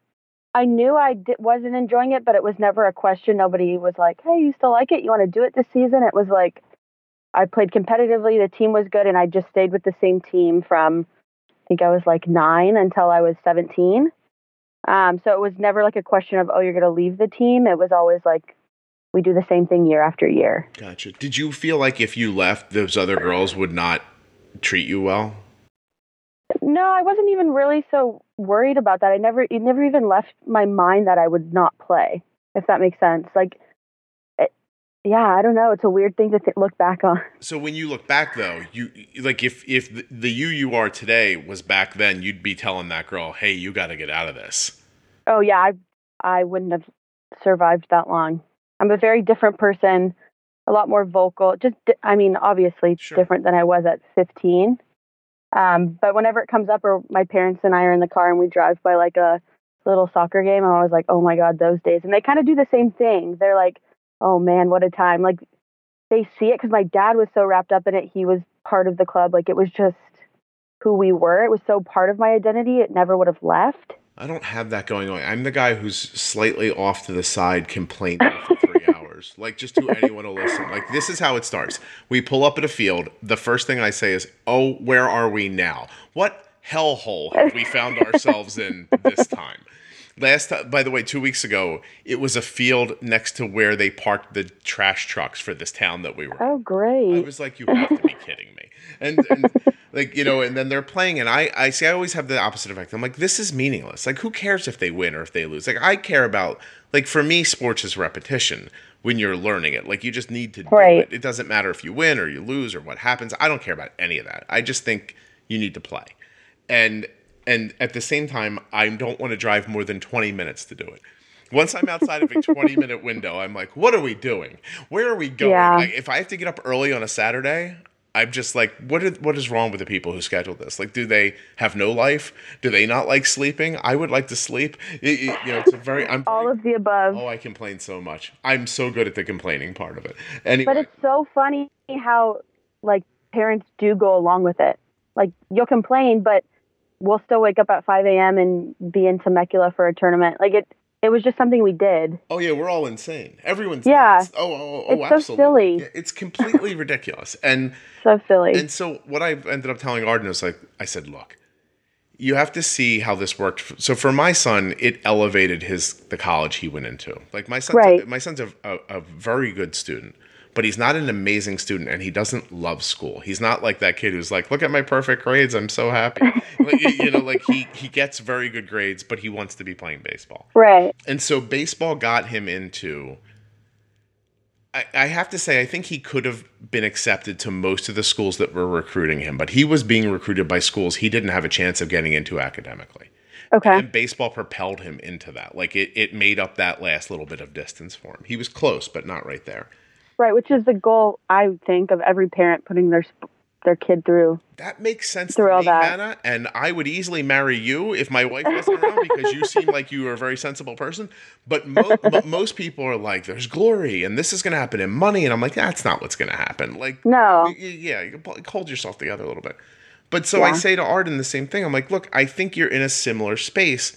I knew I wasn't enjoying it, but it was never a question. Nobody was like, hey, you still like it? You want to do it this season? It was like, I played competitively, the team was good, and I just stayed with the same team from, think I was like nine until I was 17. Um, so it was never like a question of, oh, you're going to leave the team. It was always like, we do the same thing year after year.
Gotcha. Did you feel like if you left, those other girls would not treat you well?
No, I wasn't even really so worried about that. I never, it never even left my mind that I would not play, if that makes sense. Like, yeah, I don't know. It's a weird thing to th- look back on.
So when you look back, though, you like if if the, the you you are today was back then, you'd be telling that girl, "Hey, you got to get out of this."
Oh yeah, I, I wouldn't have survived that long. I'm a very different person, a lot more vocal. Just, di- I mean, obviously
Sure.
different than I was at 15. Um, but whenever it comes up, or my parents and I are in the car and we drive by like a little soccer game, I'm always like, oh my god, those days. And they kind of do the same thing. They're like, oh man, what a time. Like they see it because my dad was so wrapped up in it. He was part of the club. Like it was just who we were. It was so part of my identity. It never would have left.
I don't have that going on. I'm the guy who's slightly off to the side complaining for three hours. Like, just to anyone to listen. Like, this is how it starts. We pull up at a field. The first thing I say is, Oh, where are we now? What hellhole have we found ourselves in this time? Last by the way, two weeks ago, it was a field next to where they parked the trash trucks for this town that we were.
Oh, great!
I was like, you have to be kidding me. And, and like, you know, and then they're playing, and I, I see, I always have the opposite effect. I'm like, this is meaningless. Like, who cares if they win or if they lose? Like, I care about, like, for me, sports is repetition when you're learning it. Like, you just need to do
Right.
it. It doesn't matter if you win or you lose or what happens. I don't care about any of that. I just think you need to play. And, and at the same time, I don't want to drive more than 20 minutes to do it. Once I'm outside of a 20 minute window, I'm like, what are we doing? Where are we going?
Yeah.
Like, if I have to get up early on a Saturday, I'm just like, what is, what is wrong with the people who schedule this? Like, do they have no life? Do they not like sleeping? I would like to sleep. It- it- you know, it's a very, I'm
All of the above.
oh, I complain so much. I'm so good at the complaining part of it. Anyway,
But it's so funny how like parents do go along with it. Like you'll complain, but we'll still wake up at 5 a.m. and be in Temecula for a tournament. Like it, it was just something we did.
Oh yeah, we're all insane. Everyone's
Yeah.
nuts. Oh, oh, oh, oh
It's so silly.
Yeah, It's completely ridiculous. And
So silly.
and so what I ended up telling Arden is like I said, look, you have to see how this worked. So for my son, it elevated his the college he went into. Like my son's
Right.
my son's a, a, a very good student, but he's not an amazing student, and he doesn't love school. He's not like that kid who's like, look at my perfect grades, I'm so happy. you you know, like he he gets very good grades, but he wants to be playing baseball.
right.
And so baseball got him into. I, I have to say, I think he could have been accepted to most of the schools that were recruiting him, but he was being recruited by schools he didn't have a chance of getting into academically.
Okay.
And baseball propelled him into that. Like it, it made up that last little bit of distance for him. He was close, but not right there.
Right. Which is the goal, I think, of every parent putting their their kid through.
That makes sense
Through
to
all
me,
that.
Hannah. And I would easily marry you if my wife wasn't around because you seem like you are a very sensible person. But, mo- but most people are like, "There's glory, and this is going to happen in money," and I'm like, "That's not what's going to happen." Like,
No.
yeah, hold yourself together a little bit. But so I say to Arden the same thing. I'm like, "Look, I think you're in a similar space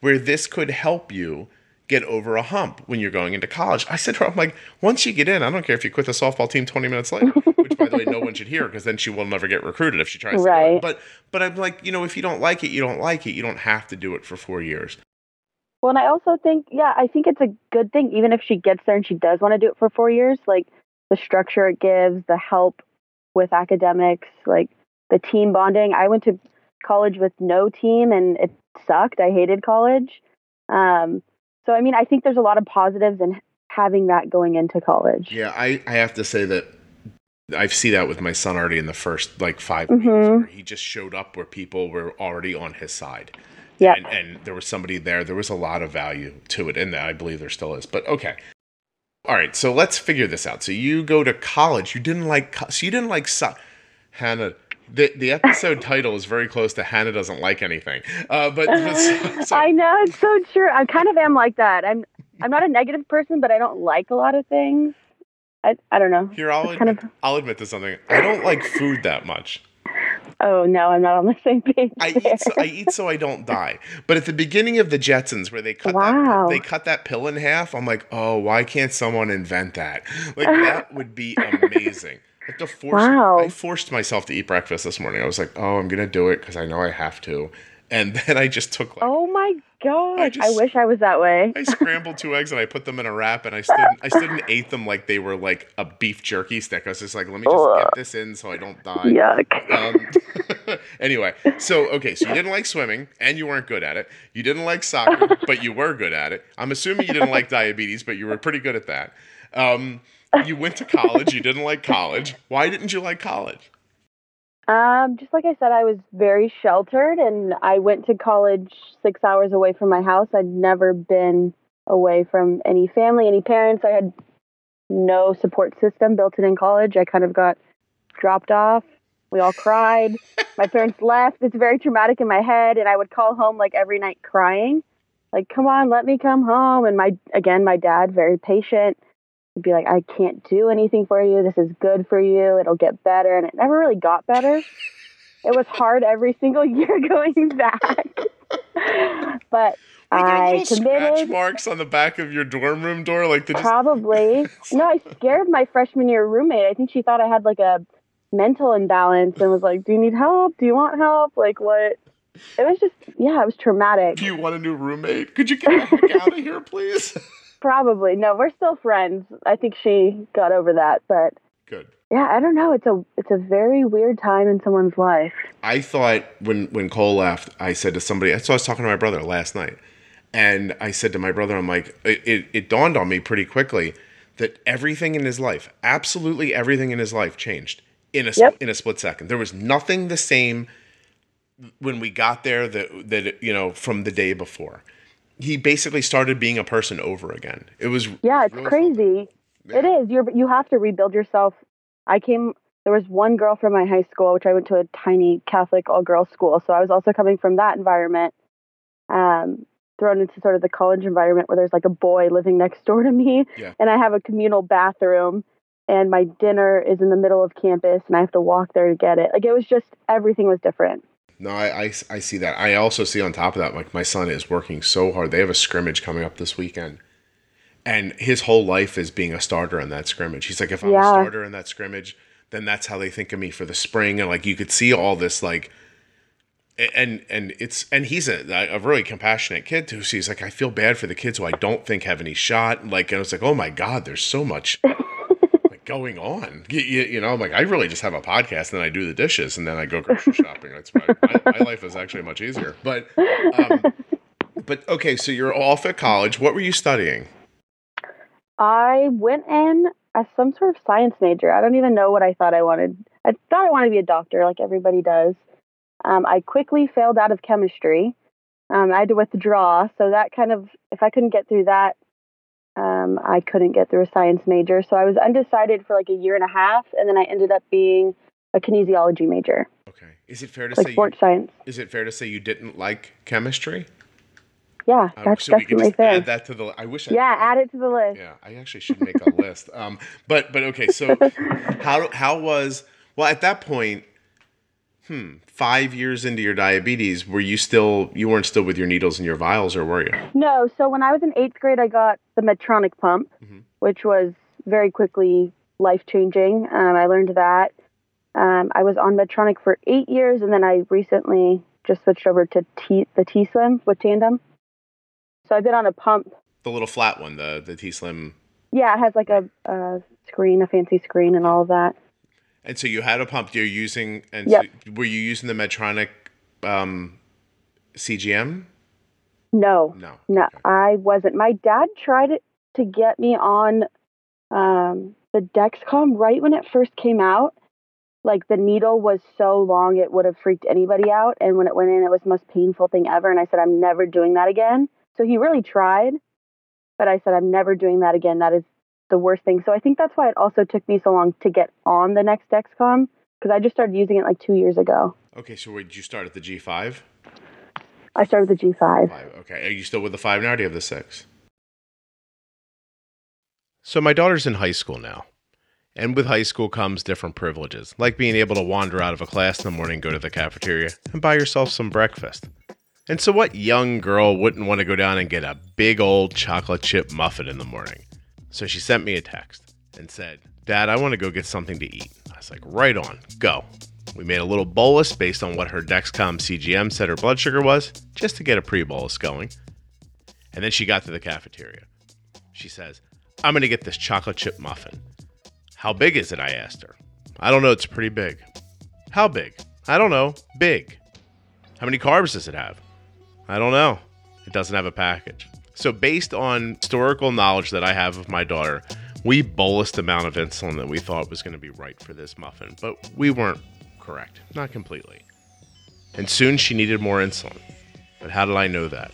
where this could help you get over a hump when you're going into college. I said to her, I'm like, once you get in, I don't care if you quit the softball team 20 minutes later, which by the way, no one should hear because then she will never get recruited if she tries to.
Right.
But, but I'm like, you know, if you don't like it, you don't like it. You don't have to do it for four years.
Well, and I also think, yeah, I think it's a good thing, even if she gets there and she does want to do it for four years, like the structure it gives, the help with academics, like the team bonding. I went to college with no team and it sucked. I hated college. Um, so, I mean, I think there's a lot of positives in having that going into college.
Yeah, I, I have to say that I see that with my son already in the first like 5
Mhm.
weeks where he just showed up where people were already on his side.
Yeah.
And, and there was somebody there. There was a lot of value to it, and I believe there still is. But okay. All right, so let's figure this out. So you go to college. You didn't like so you didn't like so- Hannah. The the episode title is very close to Hannah doesn't like anything. Uh, but so- so-
I know it's so true. I kind of am like that. I'm I'm not a negative person, but I don't like a lot of things. I I don't know.
here I'll
It's kind
admit, I'll admit to something. I don't like food that much.
Oh no, I'm not on the same page.
I eat so I eat so I don't die. But at the beginning of the Jetsons, where they cut
Wow.
that they cut that pill in half, I'm like, oh, why can't someone invent that? Like that would be amazing. I to force.
Wow.
I forced myself to eat breakfast this morning. I was like, oh, I'm gonna do it because I know I have to. And then I just took like
Oh my gosh! I,
just-
wish I was that way.
I scrambled two eggs and I put them in a wrap and I stood I stood and ate them like they were like a beef jerky stick. I was just like, let me just
Ugh.
get this in so I don't die.
Yuck.
Um, anyway, so okay, so you didn't like swimming and you weren't good at it. You didn't like soccer, but you were good at it. I'm assuming you didn't like diabetes, but you were pretty good at that. Um, you went to college. You didn't like college. Why didn't you like college?
Um, just like I said, I was very sheltered, and I went to college six hours away from my house. I'd never been away from any family, any parents. I had no support system built in in college. I kind of got dropped off. We all cried. my parents left. It's very traumatic in my head, and I would call home like every night crying, like, "Come on, let me come home." And my again, my dad, very patient. Be like, I can't do anything for you. This is good for you. It'll get better. And it never really got better. It was hard every single year going back. but I
little scratch
committed.
marks on the back of your dorm room door? Like the just
Probably. No, I scared my freshman year roommate. I think she thought I had like a mental imbalance and was like, Do you need help? Do you want help? Like, what? It was just, yeah, it was traumatic.
do you want a new roommate? Could you get the heck out of here, please?
Probably. No, we're still friends. I think she got over that. But
Good.
yeah, I don't know. It's a it's a very weird time in someone's life.
I thought when when Cole left, I said to somebody. So I was talking to my brother last night, and I said to my brother, "I'm like, it, it, it dawned on me pretty quickly that everything in his life, absolutely everything in his life, changed in a
Yep.
in a split second. There was nothing the same when we got there that that you know from the day before. He basically started being a person over again. It was
Yeah, it's crazy. It
Yeah.
is. You're you have to rebuild yourself. I came. There was one girl from my high school, which I went to a tiny Catholic all girls school, so I was also coming from that environment. Um, thrown into sort of the college environment where there's like a boy living next door to me,
Yeah.
and I have a communal bathroom, and my dinner is in the middle of campus, and I have to walk there to get it. Like it was just everything was different.
No, I, I, I see that. I also see on top of that, like my son is working so hard. They have a scrimmage coming up this weekend. And his whole life is being a starter in that scrimmage. He's like, if I'm a starter in that scrimmage, then that's how they think of me for the spring. And like you could see all this like and and it's and he's a, a really compassionate kid too. So he's like, I feel bad for the kids who I don't think have any shot. Like, and I was like, oh my god, there's so much going on. You, you, you know, I'm like, I really just have a podcast and I do the dishes and then I go grocery shopping. That's my, my, my life is actually much easier. But, um, but okay, so you're off at college. What were you studying?
I went in as some sort of science major. I don't even know what I thought I wanted. I thought I wanted to be a doctor, like everybody does. Um, I quickly failed out of chemistry. Um, I had to withdraw, so that kind of, if I couldn't get through that, um, I couldn't get through a science major. So I was undecided for like a year and a half, and then I ended up being a kinesiology major,
Okay, is it fair to
like
say? You,
sports science.
is it fair to say you didn't like chemistry?
Yeah,
Um,
that's
so
definitely fair.
add that to the. I wish. I,
yeah, add it to the list.
Yeah, I actually should make a list. Um, but but okay, so how how was well at that point? Five years into your diabetes, were you still you weren't still with your needles and your vials, or were you?
No, so when I was in eighth grade, I got the Medtronic pump,
Mhm.
which was very quickly life changing. Um, I learned that. Um, I was on Medtronic for eight years, and then I recently just switched over to T- the T Slim with Tandem. So I've been on a pump.
The little flat one, the the T Slim.
Yeah, it has like a, a screen, a fancy screen, and all of that.
And so you had a pump you're using, and
Yep.
so were you using the Medtronic um, CGM?
No,
No.
no,
Okay.
I wasn't. My dad tried it to get me on um, the Dexcom right when it first came out. Like the needle was so long, it would have freaked anybody out. And when it went in, it was the most painful thing ever. And I said, I'm never doing that again. So he really tried, but I said, I'm never doing that again. That is the worst thing. So I think that's why it also took me so long to get on the next Dexcom because I just started using it like two years ago.
Okay, so wait, did you start at the G5?
I started with the G5.
Five. Okay. Are you still with the five now? Or do you have the six? So my daughter's in high school now. And with high school comes different privileges, like being able to wander out of a class in the morning, go to the cafeteria, and buy yourself some breakfast. And so, what young girl wouldn't want to go down and get a big old chocolate chip muffin in the morning? So she sent me a text and said, Dad, I want to go get something to eat. I was like, Right on, go. We made a little bolus based on what her Dexcom CGM said her blood sugar was, just to get a pre bolus going. And then she got to the cafeteria. She says, I'm going to get this chocolate chip muffin. How big is it? I asked her. I don't know. It's pretty big. How big? I don't know. Big. How many carbs does it have? I don't know. It doesn't have a package. So, based on historical knowledge that I have of my daughter, we bolused the amount of insulin that we thought was going to be right for this muffin, but we weren't correct. Not completely. And soon she needed more insulin. But how did I know that?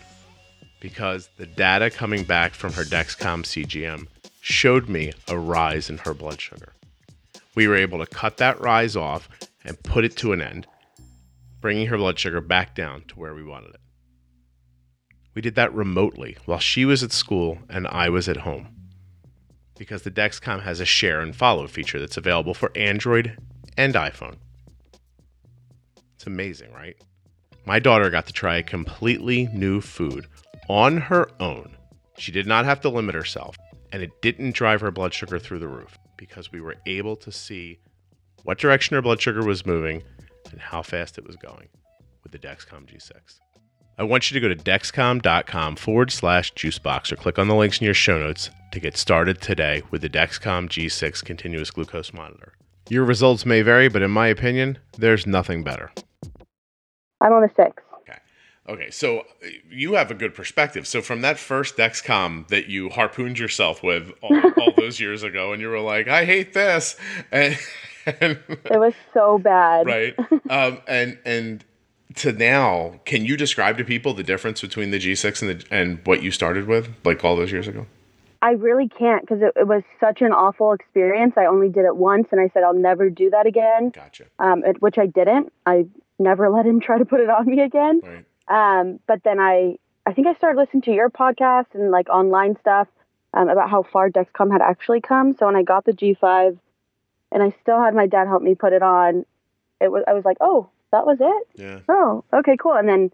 Because the data coming back from her Dexcom CGM showed me a rise in her blood sugar. We were able to cut that rise off and put it to an end, bringing her blood sugar back down to where we wanted it. We did that remotely while she was at school and I was at home. Because the Dexcom has a share and follow feature that's available for Android and iPhone. It's amazing, right? My daughter got to try a completely new food on her own. She did not have to limit herself, and it didn't drive her blood sugar through the roof because we were able to see what direction her blood sugar was moving and how fast it was going with the Dexcom G6. I want you to go to dexcom.com forward slash juicebox or click on the links in your show notes to get started today with the Dexcom G6 continuous glucose monitor. Your results may vary, but in my opinion, there's nothing better.
I'm on the six.
Okay. Okay. So uh, you have a good perspective. So from that first Dexcom that you harpooned yourself with all, all those years ago, and you were like, "I hate this," and, and
It was so bad.
right, um, and and to now, can you describe to people the difference between the G6 and the and what you started with, like all those years ago?
I really can't because it, it was such an awful experience. I only did it once, and I said I'll never do that again.
Gotcha.
Um, it, which I didn't. I never let him try to put it on me again.
Right.
Um, but then I, I think I started listening to your podcast and like online stuff um, about how far Dexcom had actually come. So when I got the G5, and I still had my dad help me put it on, it was I was like, oh, that was it.
Yeah.
Oh, okay, cool. And then,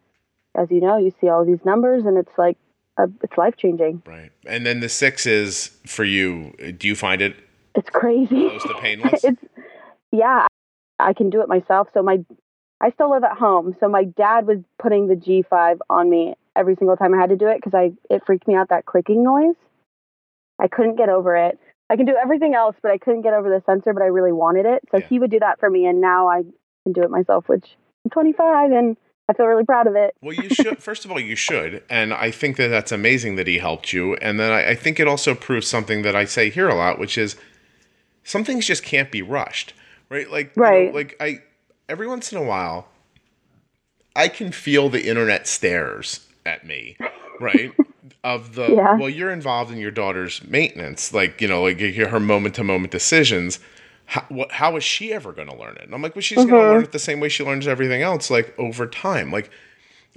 as you know, you see all these numbers, and it's like, uh, it's life changing.
Right. And then the six is for you. Do you find it
It's crazy.
close to painless?
it's yeah, I can do it myself. So my I still live at home. So my dad was putting the G5 on me every single time I had to do it because I it freaked me out that clicking noise. I couldn't get over it. I can do everything else, but I couldn't get over the sensor, but I really wanted it. So
Yeah.
he would do that for me and now I can do it myself, which I'm 25 and I feel really proud of it.
Well, you should. First of all, you should, and I think that that's amazing that he helped you. And then I, I think it also proves something that I say here a lot, which is some things just can't be rushed, right? Like, you know,
Right.
like I every once in a while, I can feel the internet stares at me, right? of the
Yeah.
well, you're involved in your daughter's maintenance, like you know, like her moment to moment decisions. How, what, how is she ever going to learn it? And I'm like, well, she's going to uh-huh. learn it the same way she learns everything else, like over time. Like,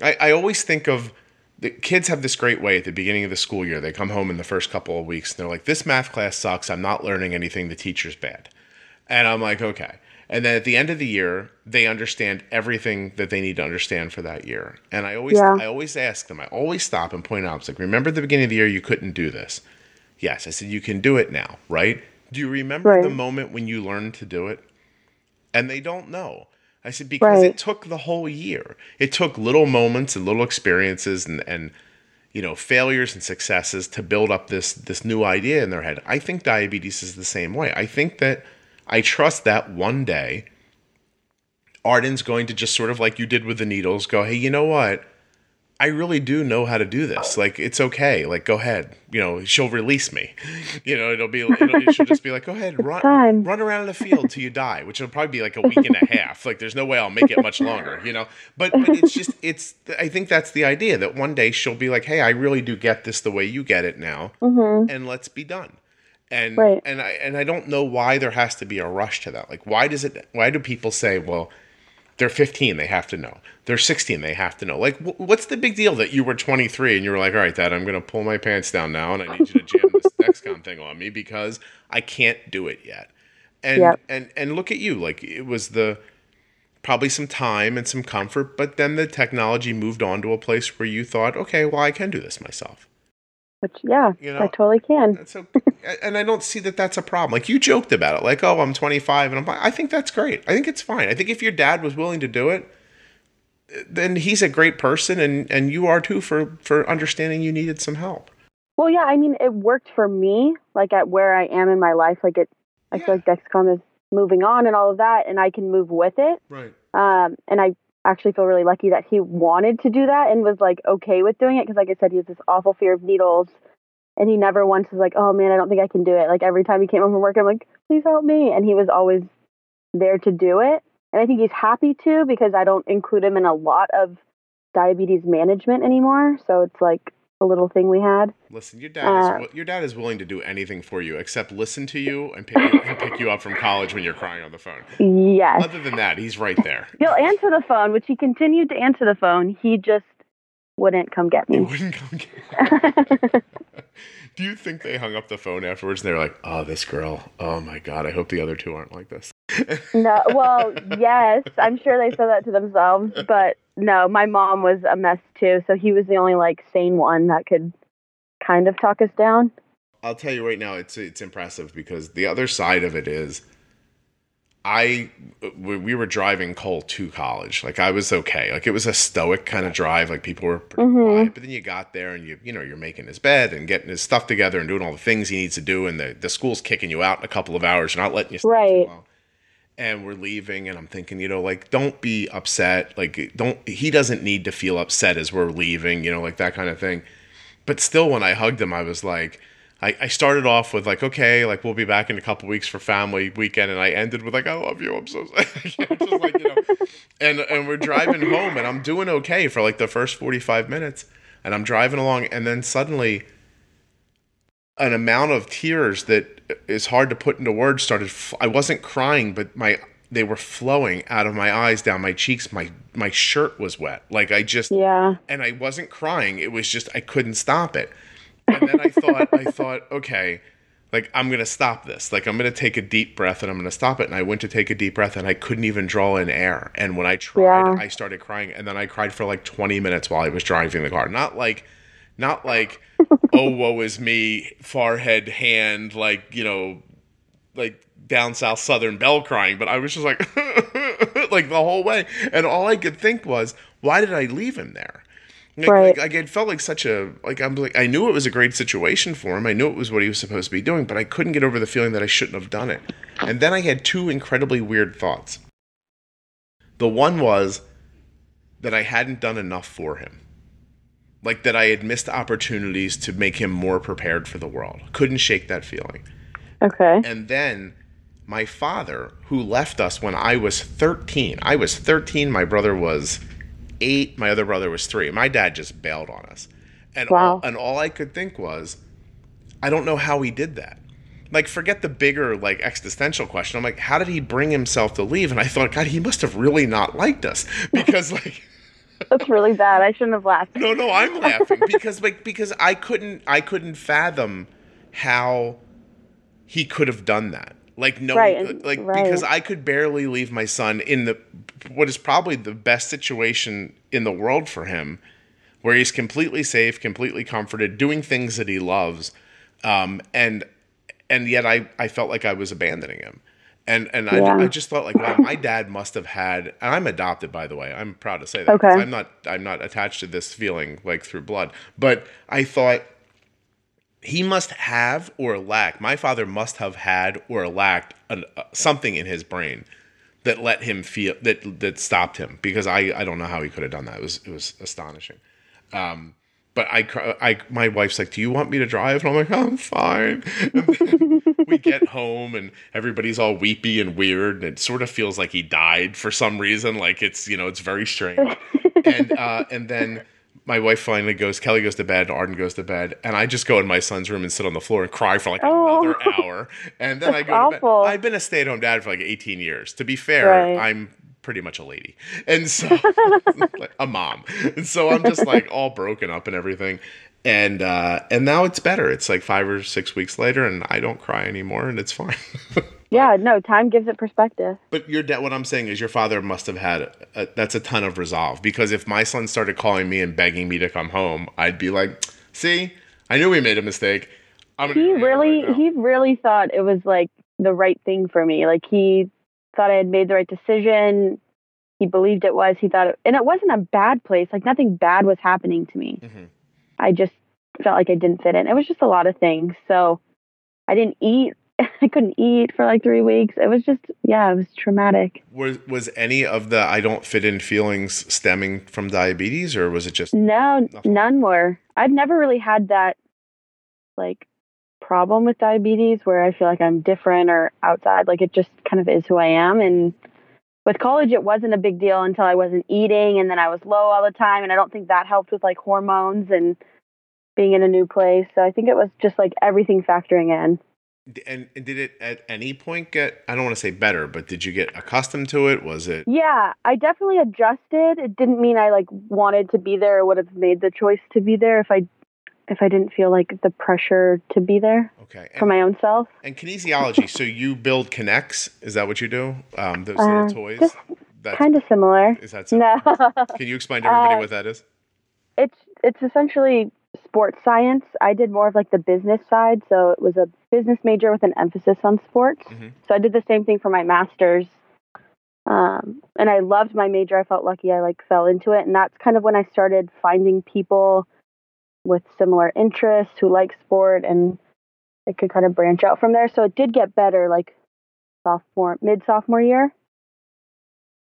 I, I always think of the kids have this great way at the beginning of the school year. They come home in the first couple of weeks and they're like, this math class sucks. I'm not learning anything. The teacher's bad. And I'm like, okay. And then at the end of the year, they understand everything that they need to understand for that year. And I always
Yeah.
I always ask them, I always stop and point out, it's like, remember the beginning of the year you couldn't do this. Yes. I said, you can do it now, right? Do you remember
Right.
the moment when you learned to do it? And they don't know. I said, because
Right.
it took the whole year. It took little moments and little experiences and, and you know, failures and successes to build up this this new idea in their head. I think diabetes is the same way. I think that I trust that one day Arden's going to just sort of like you did with the needles go, "Hey, you know what? I really do know how to do this. Like it's okay. Like go ahead. You know, she'll release me. You know, it'll be it'll, she'll just be like, "Go ahead, run run around in the field till you die," which will probably be like a week and a half. Like there's no way I'll make it much longer, you know. But but it's just it's I think that's the idea that one day she'll be like, "Hey, I really do get this the way you get it now."
hmm
and let's be done. And
Right.
and I and I don't know why there has to be a rush to that. Like why does it why do people say, well, they're 15, they have to know. They're 16, they have to know. Like wh- what's the big deal that you were 23 and you were like, "All right, dad, I'm going to pull my pants down now and I need you to jam this Dexcom thing on me because I can't do it yet." And
Yep.
and and look at you. Like it was the probably some time and some comfort, but then the technology moved on to a place where you thought, "Okay, well, I can do this myself."
Which, yeah,
You know,
I totally can.
Okay. and I don't see that that's a problem. Like you joked about it, like, oh, I'm 25, and I'm. like, I think that's great. I think it's fine. I think if your dad was willing to do it, then he's a great person, and and you are too for for understanding you needed some help.
Well, yeah, I mean, it worked for me, like at where I am in my life. Like it, I feel like Dexcom is moving on and all of that, and I can move with it.
Right.
Um, and I actually feel really lucky that he wanted to do that and was like okay with doing it because, like I said, he has this awful fear of needles, and he never once was like, "Oh man, I don't think I can do it." Like every time he came home from work, I'm like, "Please help me," and he was always there to do it. And I think he's happy to because I don't include him in a lot of diabetes management anymore. So it's like a little thing we had.
Listen, your dad is
Uh,
wi- your dad is willing to do anything for you except listen to you and pick you, and pick you up from college when you're crying on the phone.
Yes.
Other than that, he's right there.
He'll answer the phone, which he continued to answer the phone. He just wouldn't come get
He
me.
wouldn't come get Do you think they hung up the phone afterwards and they're like, "Oh, this girl. Oh my god, I hope the other two aren't like this."
no, well, yes, I'm sure they said that to themselves, but no, my mom was a mess too, so he was the only like sane one that could kind of talk us down.
I'll tell you right now, it's it's impressive because the other side of it is, I we we were driving Cole to college. Like I was okay. Like it was a stoic kind of drive. Like people were pretty
Mhm.
quiet. But then you got there and you you know you're making his bed and getting his stuff together and doing all the things he needs to do. And the the school's kicking you out in a couple of hours. They're not letting you stay
Right.
And we're leaving, and I'm thinking, you know, like, don't be upset. Like, don't, he doesn't need to feel upset as we're leaving, you know, like that kind of thing. But still when i hugged him i was like I, I started off with like okay like we'll be back in a couple weeks for family weekend and i ended with like i love you i'm so sorry like you know. And and we're driving home and i'm doing okay for like the first 45 minutes and i'm driving along and then suddenly an amount of tears that is hard to put into words started f- i wasn't crying but my they were flowing out of my eyes down my cheeks my my shirt was wet like i just
Yeah.
and I wasn't crying. It was just I couldn't stop it. And then I thought I thought, okay, like I'm gonna stop this. Like I'm gonna take a deep breath and I'm gonna stop it. And I went to take a deep breath and I couldn't even draw in air. And when I tried,
Yeah.
I started crying. And then I cried for like 20 minutes while I was driving the car. Not like not like, oh woe is me, forehead, hand, like, you know, like down south southern belle crying, but I was just like like the whole way. And all I could think was, why did I leave him there? Like,
Right.
like, like it felt like such a like I'm like I knew it was a great situation for him. I knew it was what he was supposed to be doing, but I couldn't get over the feeling that I shouldn't have done it. And then I had two incredibly weird thoughts. The one was that I hadn't done enough for him. Like that I had missed opportunities to make him more prepared for the world. Couldn't shake that feeling.
Okay.
And then my father, who left us when I was 13, I was 13, my brother was eight, my other brother was three. My dad just bailed on us. And, all,
Wow.
and all I could think was, I don't know how he did that. Like, forget the bigger, like, existential question. I'm like, how did he bring himself to leave? And I thought, God, he must have really not liked us because, like,
That's really bad. I shouldn't have laughed.
no, no, I'm laughing because like because I couldn't I couldn't fathom how he could have done that. Like no,
Right,
like
right.
because I could barely leave my son in the what is probably the best situation in the world for him, where he's completely safe, completely comforted, doing things that he loves, um, and and yet I I felt like I was abandoning him. And and
Yeah.
I, I just thought like wow my dad must have had and I'm adopted by the way I'm proud to say that
Okay.
I'm not I'm not attached to this feeling like through blood. But I thought he must have or lack my father must have had or lacked an, uh, something in his brain that let him feel that that stopped him because I I don't know how he could have done that. It was it was astonishing. Um but I, I my wife's like do you want me to drive? And I'm like I'm fine we get home and everybody's all weepy and weird and it sort of feels like he died for some reason like it's you know it's very strange. And uh and then my wife finally goes kelly goes to bed arden goes to bed and i just go in my son's room and sit on the floor and cry for like
Oh.
another hour. And then i go to bed. i've been a stay-at-home dad for like 18 years. To be fair
Right.
i'm pretty much a lady. And so like a mom. And so i'm just like all broken up and everything and uh and now it's better it's like five or six weeks later and i don't cry anymore and it's fine
Yeah, no, time gives it perspective.
But your dad, what I'm saying is, your father must have had a, that's a ton of resolve. Because if my son started calling me and begging me to come home, I'd be like, "See, I knew we made a mistake." I'm
He
go get it
really,
right
he really thought it was like the right thing for me. Like he thought I had made the right decision. He believed it was. He thought, it, and it wasn't a bad place. Like nothing bad was happening to me.
Mhm.
I just felt like I didn't fit in. It was just a lot of things. So I didn't eat. I couldn't eat for like three weeks. It was just, yeah, it was traumatic.
was was any of the I don't fit in feelings stemming from diabetes, or was it just
No,
Nothing.
none were. I've never really had that like problem with diabetes where I feel like I'm different or outside. Like it just kind of is who I am. And with college, it wasn't a big deal until I wasn't eating and then I was low all the time. And I don't think that helped with like hormones and being in a new place. So I think it was just like everything factoring in.
and, and did it at any point get I don't want to say better, but did you get accustomed to it? Was it
Yeah, I definitely adjusted. It didn't mean I like wanted to be there or would have made the choice to be there if I if I didn't feel like the pressure to be there
okay?
for my own self.
and kinesiology. so you build K'NEX? Is that what you do? Um, those
Uh,
little toys.
just
That's,
Kind of similar.
is that so?
No,
Can you explain to everybody
Uh,
what that is?
it's it's essentially sports science. I did more of like the business side, so it was a business major with an emphasis on sports.
Mhm.
So I did the same thing for my masters. Um, and I loved my major. I felt lucky I like fell into it, and that's kind of when I started finding people with similar interests who like sport, and it could kind of branch out from there. So it did get better, like sophomore, mid sophomore year.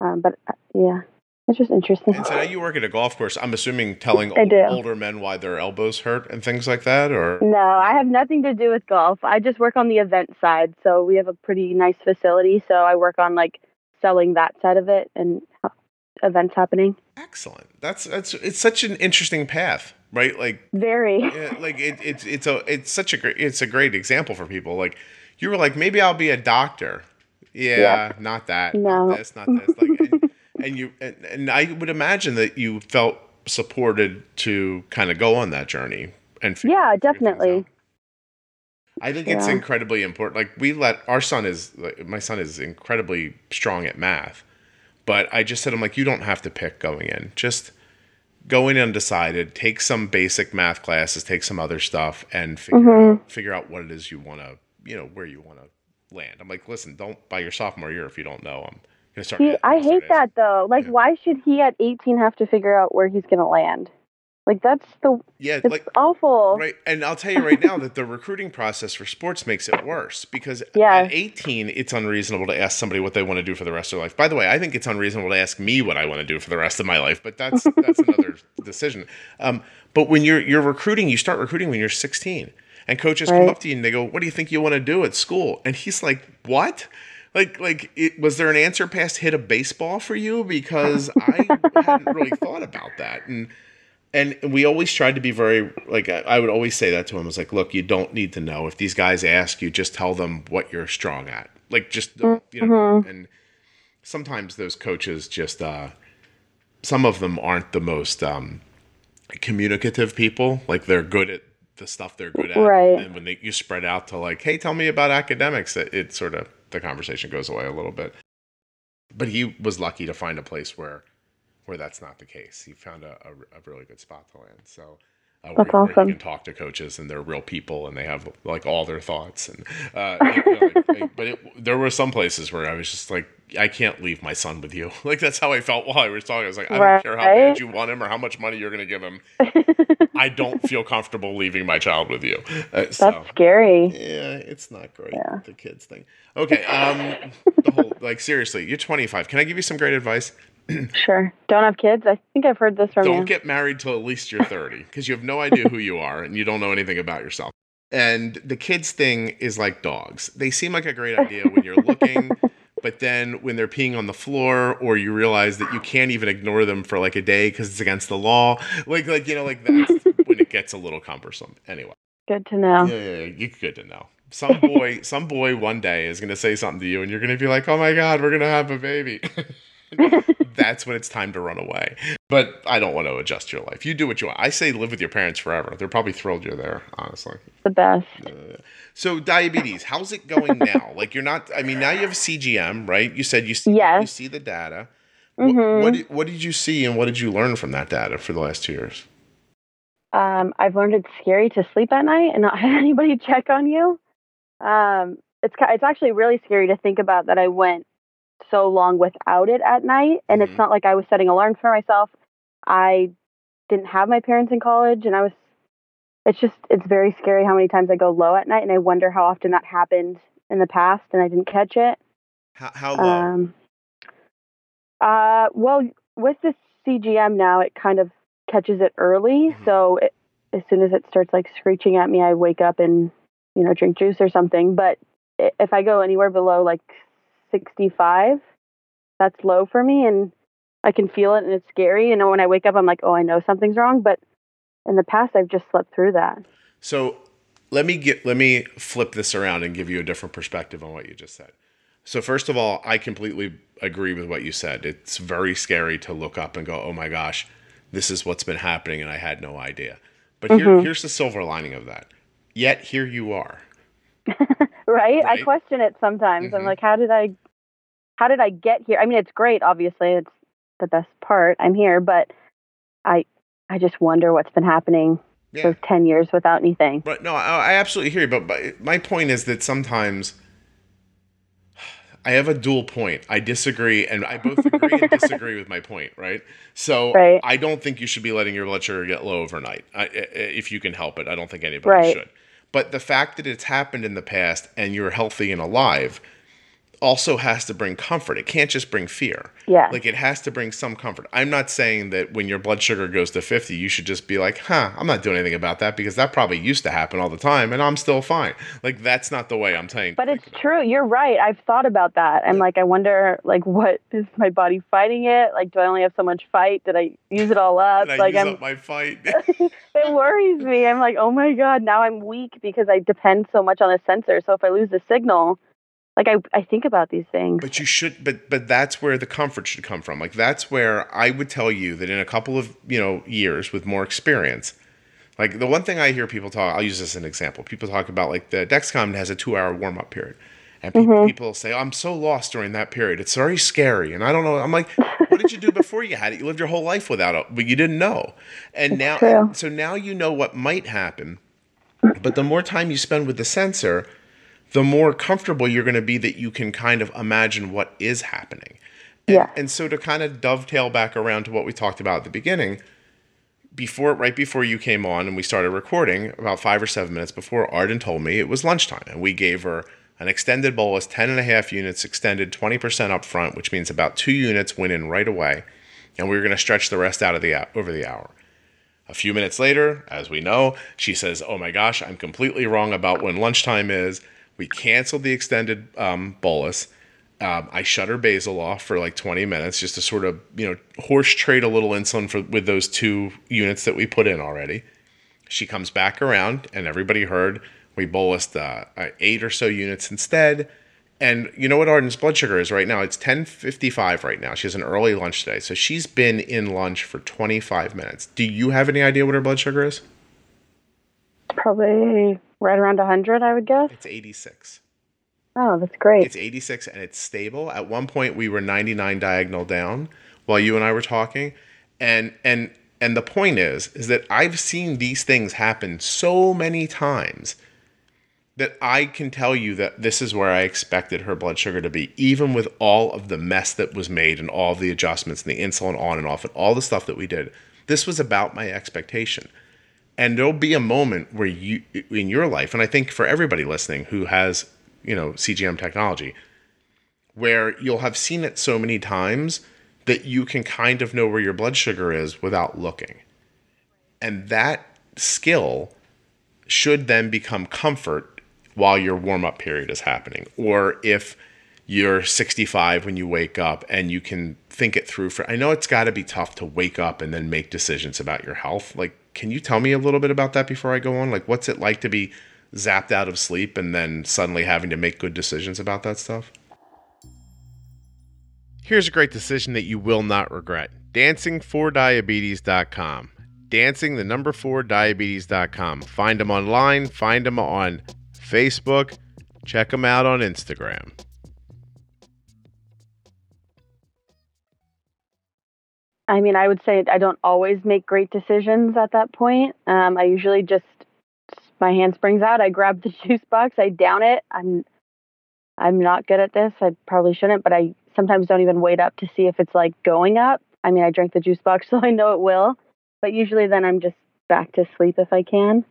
Um, but uh, yeah, it's just interesting.
And so now you work at a golf course. I'm assuming telling
I
ol-
do.
older men why their elbows hurt and things like that, or
No, I have nothing to do with golf. I just work on the event side. So we have a pretty nice facility. So I work on like selling that side of it and events happening.
excellent. That's that's it's such an interesting path, right? Like
Very.
yeah, like it, it's it's a it's such a great it's a great example for people. Like you were like maybe I'll be a doctor. Yeah,
Yeah.
not that.
No.
Not this, not this. Like, and, you and, and I would imagine that you felt supported to kind of go on that journey and
Yeah, definitely.
I think it's incredibly important. Like we let our son is like, my son is incredibly strong at math, but I just said I'm like you don't have to pick going in. Just go in undecided. Take some basic math classes. Take some other stuff and figure
Mhm.
out figure out what it is you want to you know where you want to land. I'm like listen, don't by your sophomore year if you don't know. I'm gonna start.
He,
I'm gonna start
hate that though. Like,
Yeah.
why should he at 18 have to figure out where he's going to land? Like, that's the,
Yeah,
it's
like
awful.
Right. And I'll tell you right now that the recruiting process for sports makes it worse because
Yeah.
at 18, it's unreasonable to ask somebody what they want to do for the rest of their life. By the way, I think it's unreasonable to ask me what I want to do for the rest of my life, but that's that's another decision. Um, but when you're you're recruiting, you start recruiting when you're 16. And coaches come up to you and they go, "What do you think you want to do at school?" And he's like, "What?" Like, like, it, was there an answer past hit a baseball for you? Because I hadn't really thought about that. And and we always tried to be very like I I would always say that to him. I was like, look, you don't need to know. If these guys ask you, just tell them what you're strong at. Like just you know. And sometimes those coaches just uh some of them aren't the most um communicative people. Like they're good at the stuff they're good at.
Right.
And when they, you spread out to like, hey, tell me about academics, it, it sort of the conversation goes away a little bit. But he was lucky to find a place where where that's not the case. He found a, a, a really good spot to land. So uh,
That's
where
awesome.
you can talk to coaches and they're real people and they have like all their thoughts and uh, you know, but it, there were some places where I was just like I can't leave my son with you like that's how I felt while I was talking I was like I don't care how bad you want him or how much money you're going to give him I don't feel comfortable leaving my child with you uh, so
That's scary.
yeah it's not great
Yeah.
the kids thing okay um the whole like seriously you're 25 can I give you some great advice
Sure. Don't have kids. I think I've heard this from you.
don't
you.
get married till at least you're 30 because you have no idea who you are and you don't know anything about yourself. And the kids thing is like dogs. They seem like a great idea when you're looking, but then when they're peeing on the floor or you realize that you can't even ignore them for like a day because it's against the law, like like you know like that's when it gets a little cumbersome. Anyway,
Good to know.
yeah, yeah, yeah, you good to know. Some boy, some boy one day is gonna say something to you, and you're gonna be like, "Oh my god, we're gonna have a baby." That's when it's time to run away. But I don't want to adjust your life. You do what you want. I say live with your parents forever. They're probably thrilled you're there, honestly.
the best.
So diabetes, how's it going now? like you're not. I mean, now you have CGM, right? You said you see you
Yes.
see the data.
Mhm.
What, what did, what did you see, and what did you learn from that data for the last two years?
Um, I've learned it's scary to sleep at night and not have anybody check on you. Um, it's it's actually really scary to think about that I went so long without it at night, and
Mhm.
it's not like I was setting alarms for myself. I didn't have my parents in college, and I was. It's just it's very scary how many times I go low at night, and I wonder how often that happened in the past, and I didn't catch it.
How, how low?
Um, uh, well, with the CGM now, it kind of catches it early.
Mhm.
So it, as soon as it starts like screeching at me, I wake up and you know drink juice or something. But if I go anywhere below like 65, that's low for me, and I can feel it, and it's scary. And when I wake up, I'm like, oh, I know something's wrong. But in the past, I've just slept through that.
So let me get let me flip this around and give you a different perspective on what you just said. So first of all, I completely agree with what you said. It's very scary to look up and go, "Oh my gosh, this is what's been happening and I had no idea." But here,
Mhm.
here's the silver lining of that. Yet here you are.
right? I question it sometimes.
Mhm.
I'm like, how did I, how did I get here? I mean, it's great. Obviously, it's the best part. I'm here, but I, I just wonder what's been happening
Yeah.
those ten years without anything.
But no, I, I absolutely hear you. But, but my point is that sometimes I have a dual point. I disagree, and I both agree and disagree with my point. Right. So
Right.
I don't think you should be letting your blood sugar get low overnight. I, I- if you can help it, I don't think anybody
Right.
should. But the fact that it's happened in the past and you're healthy and alive also has to bring comfort. It can't just bring fear.
Yeah.
Like it has to bring some comfort. I'm not saying that when your blood sugar goes to 50, you should just be like, huh, I'm not doing anything about that because that probably used to happen all the time and I'm still fine. Like that's not the way I'm saying.
But it's true. You're right. I've thought about that. I'm
Yeah.
like, I wonder, like, what is my body fighting it? Like, do I only have so much fight? Did I use it all up? Like,
use
I'm.
up my fight?
it worries me. I'm like, oh my god, now I'm weak because I depend so much on a sensor. So if I lose the signal, like I, I think about these things.
but you should but but that's where the comfort should come from. Like that's where I would tell you that in a couple of, you know, years with more experience, like the one thing I hear people talk, I'll use this as an example. People talk about like the Dexcom has a two hour warm up period. And
Mhm.
people say, oh, I'm so lost during that period. It's very scary. And I don't know. I'm like, what did you do before you had it? You lived your whole life without it, but you didn't know. And now,
true.
so now you know what might happen. But the more time you spend with the sensor, the more comfortable you're going to be that you can kind of imagine what is happening. And,
Yeah.
and so to kind of dovetail back around to what we talked about at the beginning, before right before you came on and we started recording, about five or seven minutes before, Arden told me it was lunchtime, and we gave her an extended bolus, 10 and a half units, extended 20% up front, which means about two units went in right away, and we were going to stretch the rest out of the over the hour. A few minutes later, as we know, she says, "Oh my gosh, I'm completely wrong about when lunchtime is." We canceled the extended um, bolus. Um, I shut her basal off for like 20 minutes just to sort of, you know, horse trade a little insulin for with those two units that we put in already. She comes back around, and everybody heard we bolused uh, uh, eight or so units instead. And you know what Arden's blood sugar is right now? It's 10:55 right now. She has an early lunch today, so she's been in lunch for 25 minutes. Do you have any idea what her blood sugar is?
Probably right around 100, I would guess.
It's 86.
Oh, that's great.
It's 86 and it's stable. At one point we were 99 diagonal down while you and I were talking. And and and the point is is that I've seen these things happen so many times that I can tell you that this is where I expected her blood sugar to be, even with all of the mess that was made and all the adjustments and the insulin on and off and all the stuff that we did. This was about my expectation. And there'll be a moment where you, in your life, and I think for everybody listening who has, you know, CGM technology, where you'll have seen it so many times that you can kind of know where your blood sugar is without looking. And that skill should then become comfort while your warm up period is happening. Or if you're 65 when you wake up and you can think it through for I know it's got to be tough to wake up and then make decisions about your health. Like can you tell me a little bit about that before I go on? Like what's it like to be zapped out of sleep and then suddenly having to make good decisions about that stuff? Here's a great decision that you will not regret. Dancing4diabetes.com. Dancing the number 4 diabetes.com. Find them online, find them on Facebook, check them out on Instagram.
I mean, I would say I don't always make great decisions at that point. Um, I usually just my hand springs out. I grab the juice box, I down it. I'm I'm not good at this. I probably shouldn't, but I sometimes don't even wait up to see if it's like going up. I mean, I drank the juice box, so I know it will, but usually then I'm just back to sleep if I can.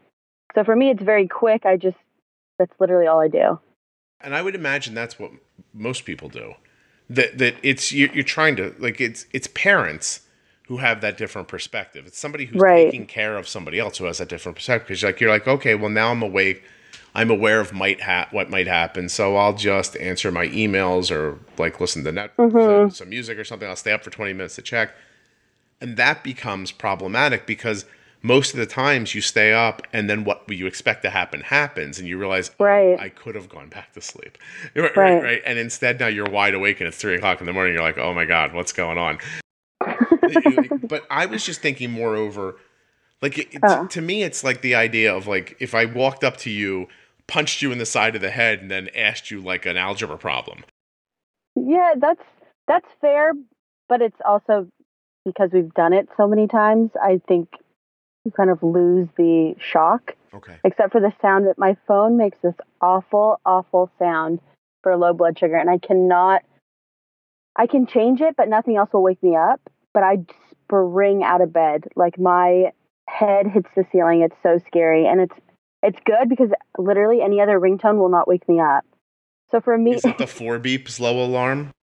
So for me, it's very quick. I just that's literally all I do.
And I would imagine that's what most people do. That that it's you're, you're trying to like it's it's parents who have that different perspective. It's somebody who's
Right.
taking care of somebody else who has that different perspective. Because like you're like, okay, well now I'm awake. I'm aware of might ha- what might happen, so I'll just answer my emails or like listen to Netflix,
Mhm.
some music or something. I'll stay up for 20 minutes to check, and that becomes problematic because most of the times you stay up and then what you expect to happen happens, and you realize, oh, I could have gone back to sleep, right, right,
Right.
right, and instead now you're wide awake and it's three o'clock in the morning. You're like, oh my god, what's going on? but I was just thinking, moreover, like it-
Oh.
to me, it's like the idea of like if I walked up to you, punched you in the side of the head, and then asked you like an algebra problem.
Yeah, that's that's fair, but it's also because we've done it so many times. I think you kind of lose the shock,
Okay.
except for the sound that my phone makes this awful, awful sound for low blood sugar, and I cannot. I can change it, but nothing else will wake me up. But I spring out of bed, like my head hits the ceiling. It's so scary, and it's it's good because literally any other ringtone will not wake me up. So for me,
Is it the four beep slow alarm?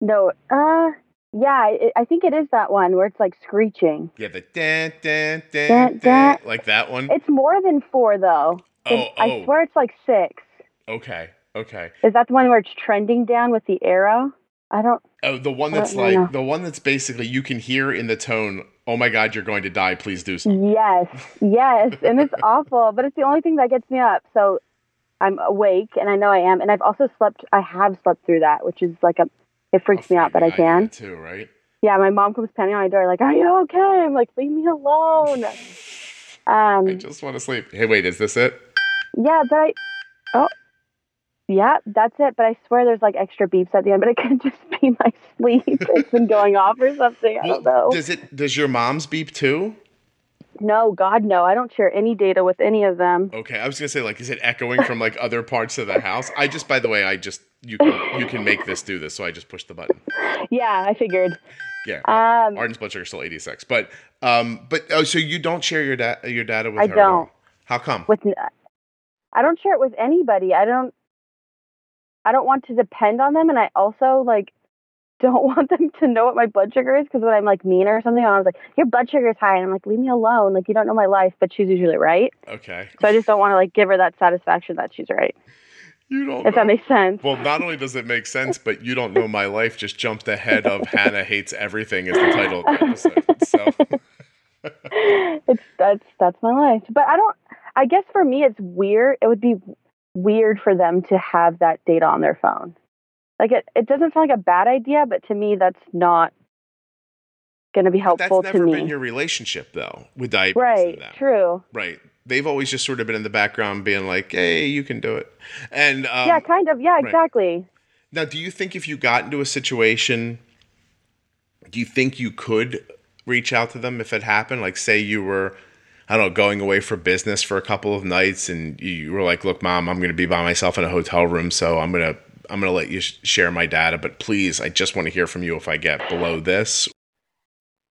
No, uh, yeah, it, I think it is that one where it's like screeching.
Yeah, the dan dan dan,
Dan,
like that one.
It's more than four though.
oh,
It- I
oh,
swear it's like six.
okay, okay.
Is that the one where it's trending down with the arrow? I don't.
Oh, the one that's like
know.
the one that's basically you can hear in the tone. Oh my God, you're going to die. Please do something.
Yes, yes, and it's awful, but it's the only thing that gets me up. So I'm awake, and I know I am, and I've also slept. I have slept through that, which is like a. It freaks me out, but I can.
too, right?
Yeah, my mom comes pounding on my door, like, "Are you okay?" I'm like, "Leave me alone."
I
Um,
just want to sleep. Hey, wait, is this it?
Yeah, but I. Oh. Yeah, that's it. But I swear there's like extra beeps at the end, but it could just be my sleep. it's been going off or something. I don't know.
Does it? Does your mom's beep too?
No, God, no. I don't share any data with any of them.
Okay, I was gonna say like, is it echoing from like other parts of the house? I just, by the way, I just you can you can make this do this, so I just pushed the button.
Yeah, I figured.
Yeah,
Um,
Arden's blood sugar still eighty six, but um, but oh, so you don't share your da- your data with
I
her?
don't.
How come?
with, I don't share it with anybody. I don't. I don't want to depend on them, and I also like don't want them to know what my blood sugar is because when I'm like mean or something, I was like, "Your blood sugar is high," and I'm like, "Leave me alone." Like you don't know my life, but she's usually right.
Okay,
So I just don't want to like give her that satisfaction that she's right.
you don't.
If
know.
that makes sense.
Well, not only does it make sense, but you don't know my life just jumped ahead of Hannah hates everything is the title of the episode. So
it's that's that's my life. But I don't. I guess for me, it's weird. It would be weird for them to have that data on their phone. Like it, it doesn't sound like a bad idea, but to me, that's not going to be helpful to me.
Never been your relationship though with diabetes.
right? True.
Right. they've always just sort of been in the background, being like, "Hey, you can do it." And um,
yeah, kind of. Yeah, exactly.
Now, do you think if you got into a situation, do you think you could reach out to them if it happened? Like, say you were, I don't know, going away for business for a couple of nights, and you were like, "Look, mom, I'm going to be by myself in a hotel room, so I'm gonna I'm gonna let you sh- share my data, but please, I just want to hear from you if I get below this."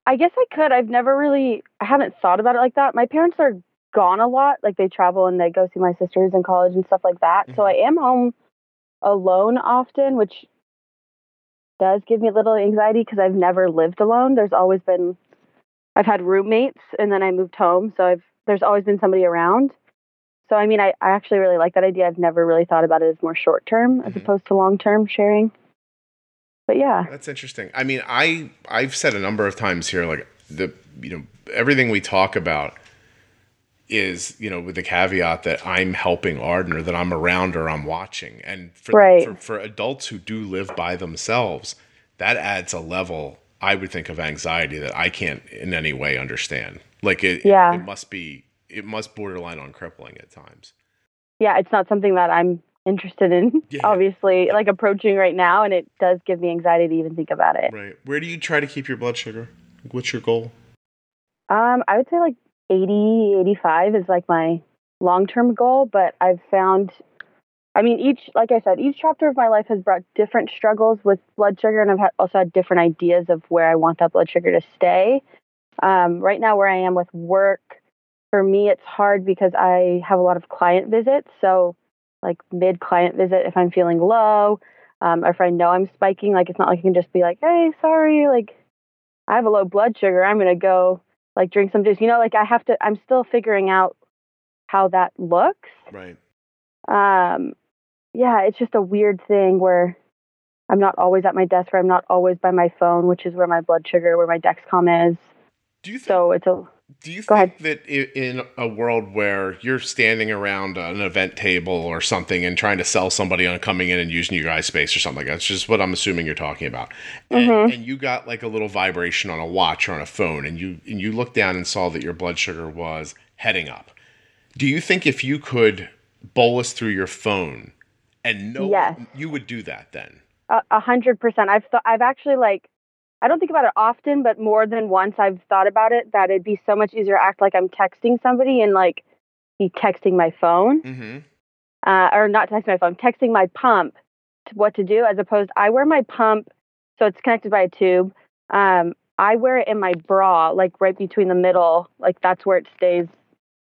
I guess I could. I've never really, I haven't thought about it like that. My parents are gone a lot. Like they travel and they go see my sisters in college and stuff like that. Mm-hmm. So I am home alone often, which does give me a little anxiety because I've never lived alone. There's always been I've had roommates and then I moved home, so I've there's always been somebody around. So I mean I, I actually really like that idea. I've never really thought about it as more short term mm-hmm. as opposed to long term sharing. But yeah.
That's interesting. I mean, I I've said a number of times here like the you know everything we talk about is you know with the caveat that I'm helping Arden or that I'm around or I'm watching. And for, right. for, for adults who do live by themselves, that adds a level I would think of anxiety that I can't in any way understand. Like it, yeah. it, it must be it must borderline on crippling at times.
Yeah, it's not something that I'm interested in yeah. obviously like approaching right now and it does give me anxiety to even think about it.
Right. Where do you try to keep your blood sugar? What's your goal?
Um, I would say like 80, 85 is like my long term goal, but I've found, I mean, each, like I said, each chapter of my life has brought different struggles with blood sugar, and I've had, also had different ideas of where I want that blood sugar to stay. Um, right now, where I am with work, for me, it's hard because I have a lot of client visits. So, like mid client visit, if I'm feeling low, um, or if I know I'm spiking, like it's not like I can just be like, hey, sorry, like I have a low blood sugar. I'm going to go like drink some juice. You know, like I have to, I'm still figuring out how that looks.
Right.
Um, yeah, it's just a weird thing where I'm not always at my desk or I'm not always by my phone, which is where my blood sugar, where my Dexcom is.
Do you think,
so it's a
do you Go think ahead. that in a world where you're standing around an event table or something and trying to sell somebody on coming in and using your guy's space or something like that, that's just what I'm assuming you're talking about, and, mm-hmm. and, you got like a little vibration on a watch or on a phone, and you and you looked down and saw that your blood sugar was heading up. Do you think if you could bolus through your phone and know yes. you would do that then?
A hundred percent. I've th- I've actually like I don't think about it often, but more than once I've thought about it that it'd be so much easier to act like I'm texting somebody and like be texting my phone, mm-hmm. uh, or not texting my phone, texting my pump to what to do, as opposed I wear my pump, so it's connected by a tube. Um, I wear it in my bra, like right between the middle, like that's where it stays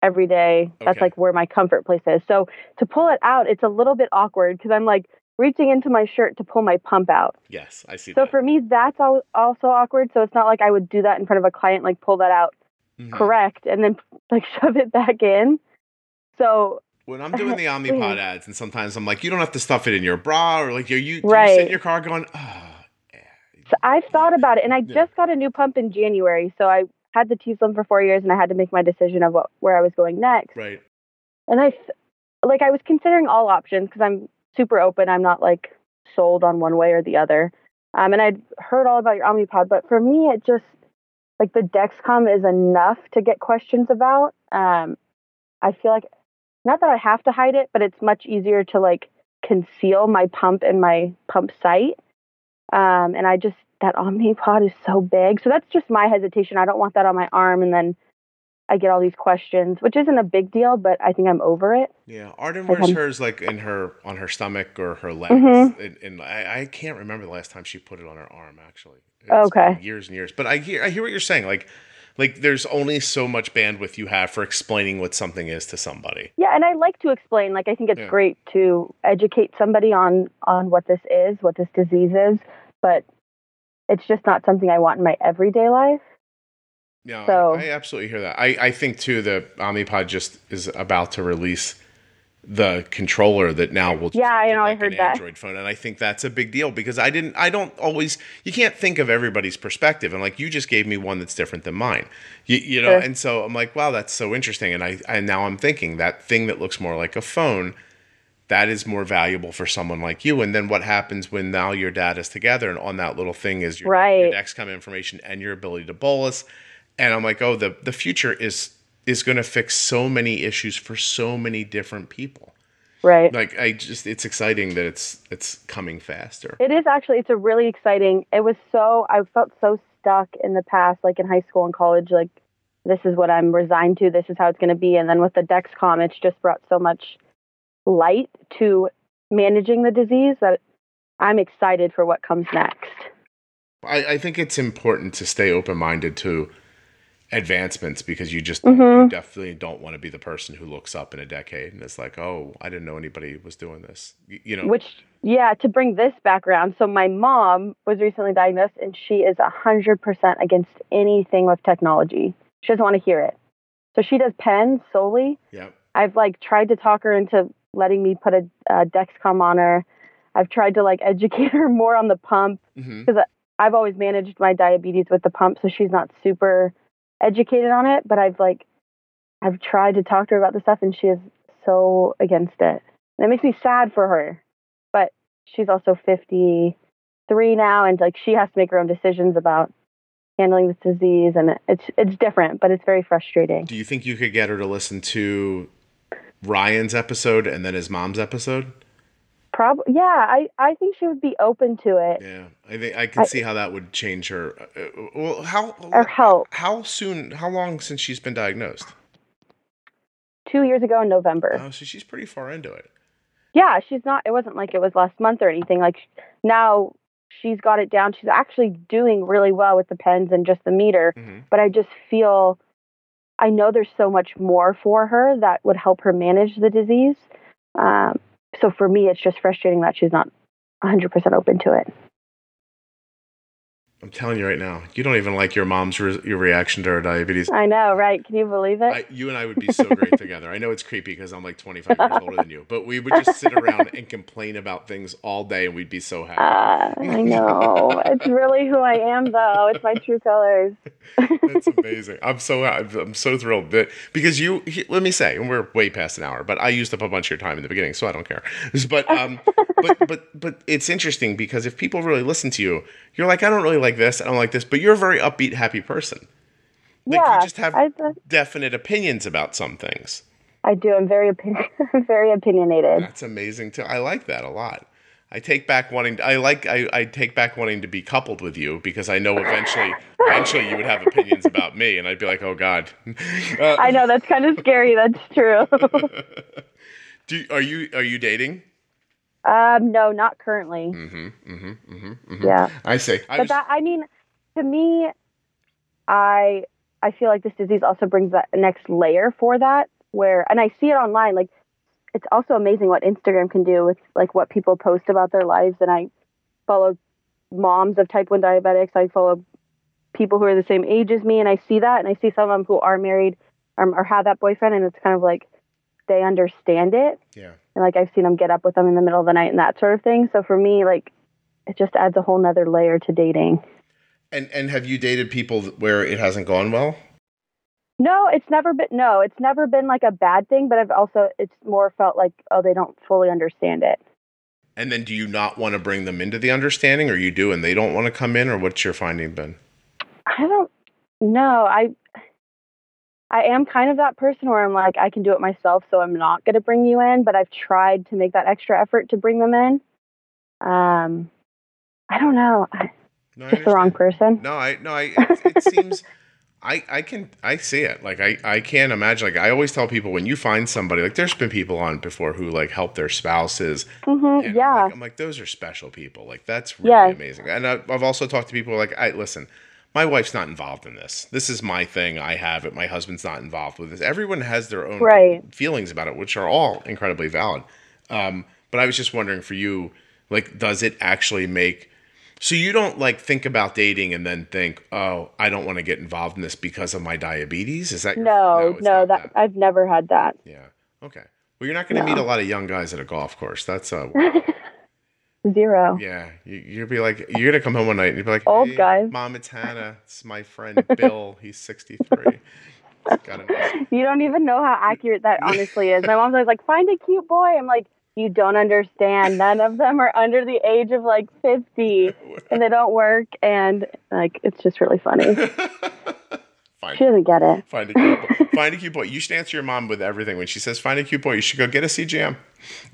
every day. That's like where my comfort place is. So to pull it out, it's a little bit awkward because I'm like reaching into my shirt to pull my pump out.
Yes, I see.
So
that.
for me, that's all, also awkward. So it's not like I would do that in front of a client, like pull that out mm-hmm. correct and then like shove it back in. So
when I'm doing the Omnipod ads, and sometimes I'm like, you don't have to stuff it in your bra, or like, you you, right. you sit in your car going, oh.
So I've thought about it, and I yeah. just got a new pump in January. So I had the t:slim for four years, and I had to make my decision of what, where I was going next.
Right.
And I, like, I was considering all options because I'm super open. I'm not like sold on one way or the other. Um, and I'd heard all about your Omnipod, but for me, it just like the Dexcom is enough to get questions about. Um, I feel like not that I have to hide it, but it's much easier to like conceal my pump and my pump site. Um, and I just that Omnipod is so big, so that's just my hesitation. I don't want that on my arm, and then I get all these questions, which isn't a big deal, but I think I'm over it.
Yeah, Arden wears like hers like in her on her stomach or her legs, mm-hmm. and, and I, I, can't remember the last time she put it on her arm. Actually,
it's okay,
years and years. But I hear I hear what you're saying. Like, like there's only so much bandwidth you have for explaining what something is to somebody.
Yeah, and I like to explain. Like, I think it's yeah. great to educate somebody on on what this is, what this disease is, but it's just not something I want in my everyday life.
Yeah, so, I, I, absolutely hear that. I, I think too that Omnipod just is about to release the controller that now will
yeah I know like I heard
that Android phone and I think that's a big deal because I didn't I don't always you can't think of everybody's perspective and like you just gave me one that's different than mine you, you know sure. and so I'm like wow that's so interesting and I and now I'm thinking that thing that looks more like a phone that is more valuable for someone like you. And then what happens when now your data's together and on that little thing is your,
right.
your Dexcom information and your ability to bolus and I'm like, oh, the the future is is going to fix so many issues for so many different people.
Right.
Like I just it's exciting that it's it's coming faster.
It is actually it's a really exciting. It was so I felt so stuck in the past like in high school and college like this is what I'm resigned to, this is how it's going to be and then with the Dexcom it's just brought so much light to managing the disease that I'm excited for what comes next.
I, I think it's important to stay open minded to advancements because you just
Mhm.
you definitely don't want to be the person who looks up in a decade and it's like, oh, I didn't know anybody was doing this. You know,
Which, yeah, to bring this background. So, my mom was recently diagnosed and she is 100% against anything with technology. She doesn't want to hear it. So, she does pens solely.
yeah,
I've like tried to talk her into letting me put a, a Dexcom on her. I've tried to like educate her more on the pump.
hmm
I've always managed my diabetes with the pump, so she's not super educated on it. But I've like, I've tried to talk to her about the stuff, and she is so against it. And it makes me sad for her. But she's also 53 now, and like she has to make her own decisions about handling this disease, and it's it's different, but it's very frustrating.
Do you think you could get her to listen to Ryan's episode and then his mom's episode?
Probably, yeah. I I think she would be open to it
Yeah, I think I can
I-
see how that would change her. Uh, uh, well, how
or help.
how soon? How long since she's been diagnosed?
Two years ago in November.
Oh, so she's pretty far into it.
Yeah, she's not. It wasn't like it was last month or anything. Like now, she's got it down. She's actually doing really well with the pens and just the meter.
hmm
But I just feel, I know there's so much more for her that would help her manage the disease. Um, so for me, it's just frustrating that she's not 100% open to it.
I'm telling you right now, you don't even like your mom's re- your reaction to her diabetes.
I know, right? Can you believe it?
I, you and I would be so great together. I know it's creepy because I'm like 25 years older than you, but we would just sit around and complain about things all day, and we'd be so happy.
Uh, I know. it's really who I am, though. It's my true colors.
That's amazing. I'm so I'm so thrilled that because you let me say, and we're way past an hour, but I used up a bunch of your time in the beginning, so I don't care. But um, but but but it's interesting because if people really listen to you, you're like, I don't really like this, I don't like this, but you're a very upbeat, happy person. Like
yeah,
you just have
I,
definite opinions about some things.
I do. I'm very opinion, very opinionated.
That's amazing too. I like that a lot. I take back wanting. I like. I, I take back wanting to be coupled with you because I know eventually, eventually you would have opinions about me, and I'd be like, oh god. Uh,
I know that's kind of scary. That's true.
do are you are you dating?
Um, no, not currently.
Mm-hmm. Mm-hmm. Mm-hmm. hmm
Yeah,
I see. I
but
was,
that I mean, to me, I I feel like this disease also brings that next layer for that. Where and I see it online. Like it's also amazing what Instagram can do with like what people post about their lives. And I follow moms of type one diabetics. I follow people who are the same age as me, and I see that, and I see some of them who are married or, or have that boyfriend, and it's kind of like they understand it.
yeah.
And like I've seen them get up with them in the middle of the night and that sort of thing. So for me, like it just adds a whole nother layer to dating.
And and have you dated people where it hasn't gone well?
No, it's never been no, it's never been like a bad thing, but I've also it's more felt like oh they don't fully understand it.
And then do you not want to bring them into the understanding, or you do and they don't want to come in, or what's your finding been?
I don't know. I I am kind of that person where I'm like I can do it myself, so I'm not going to bring you in, but I've tried to make that extra effort to bring them in. Um I don't know. I,
No, I
just the wrong person.
No, I no, I it, it seems I I can I see it. Like I I can't imagine like I always tell people when you find somebody like there's been people on before who like help their spouses.
Mm-hmm,
and I'm
yeah.
like, I'm like those are special people. Like that's really amazing. And I, I've also talked to people like I listen. My wife's not involved in this. This is my thing. I have it. My husband's not involved with this. Everyone has their own
Right.
feelings about it, which are all incredibly valid. Um, but I was just wondering for you, like, does it actually make so you don't like think about dating and then think, oh, I don't want to get involved in this because of my diabetes? Is that your-
No, no,
not
that, I've never had that.
yeah. Okay. Well, you're not going to
No.
meet a lot of young guys at a golf course. That's uh,
Zero.
yeah. You, you'll be like, you're gonna come home one night and you'll be like,
Old
hey,
guys.
Mom, it's Hannah. It's my friend Bill. He's 63. He's got
You don't even know how accurate that honestly is. My mom's always like, find a cute boy. I'm like, you don't understand. None of them are under the age of like 50 and they don't work. And like, it's just really funny.
Find,
She doesn't get it.
find a cute boy. Find a cute boy. You should answer your mom with everything. When she says find a cute boy, you should go get a CGM.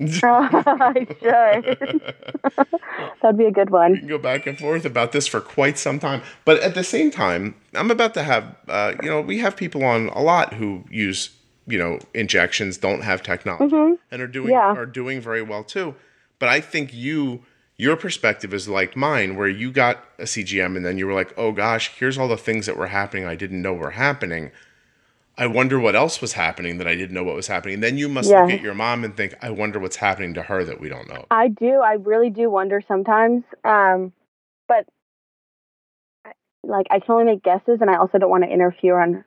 I should. That'd be a good one.
can go back and forth about this for quite some time. But at the same time, I'm about to have, uh, you know, we have people on a lot who use, you know, injections, don't have technology, and are doing
Yeah.
are doing very well too. But I think you, your perspective is like mine, where you got a CGM and then you were like, oh gosh, here's all the things that were happening I didn't know were happening. I wonder what else was happening that I didn't know what was happening. And then you must look at your mom and think, I wonder what's happening to her that we don't know.
I do. I really do wonder sometimes. Um, but I- like, I can only make guesses, and I also don't want to interfere on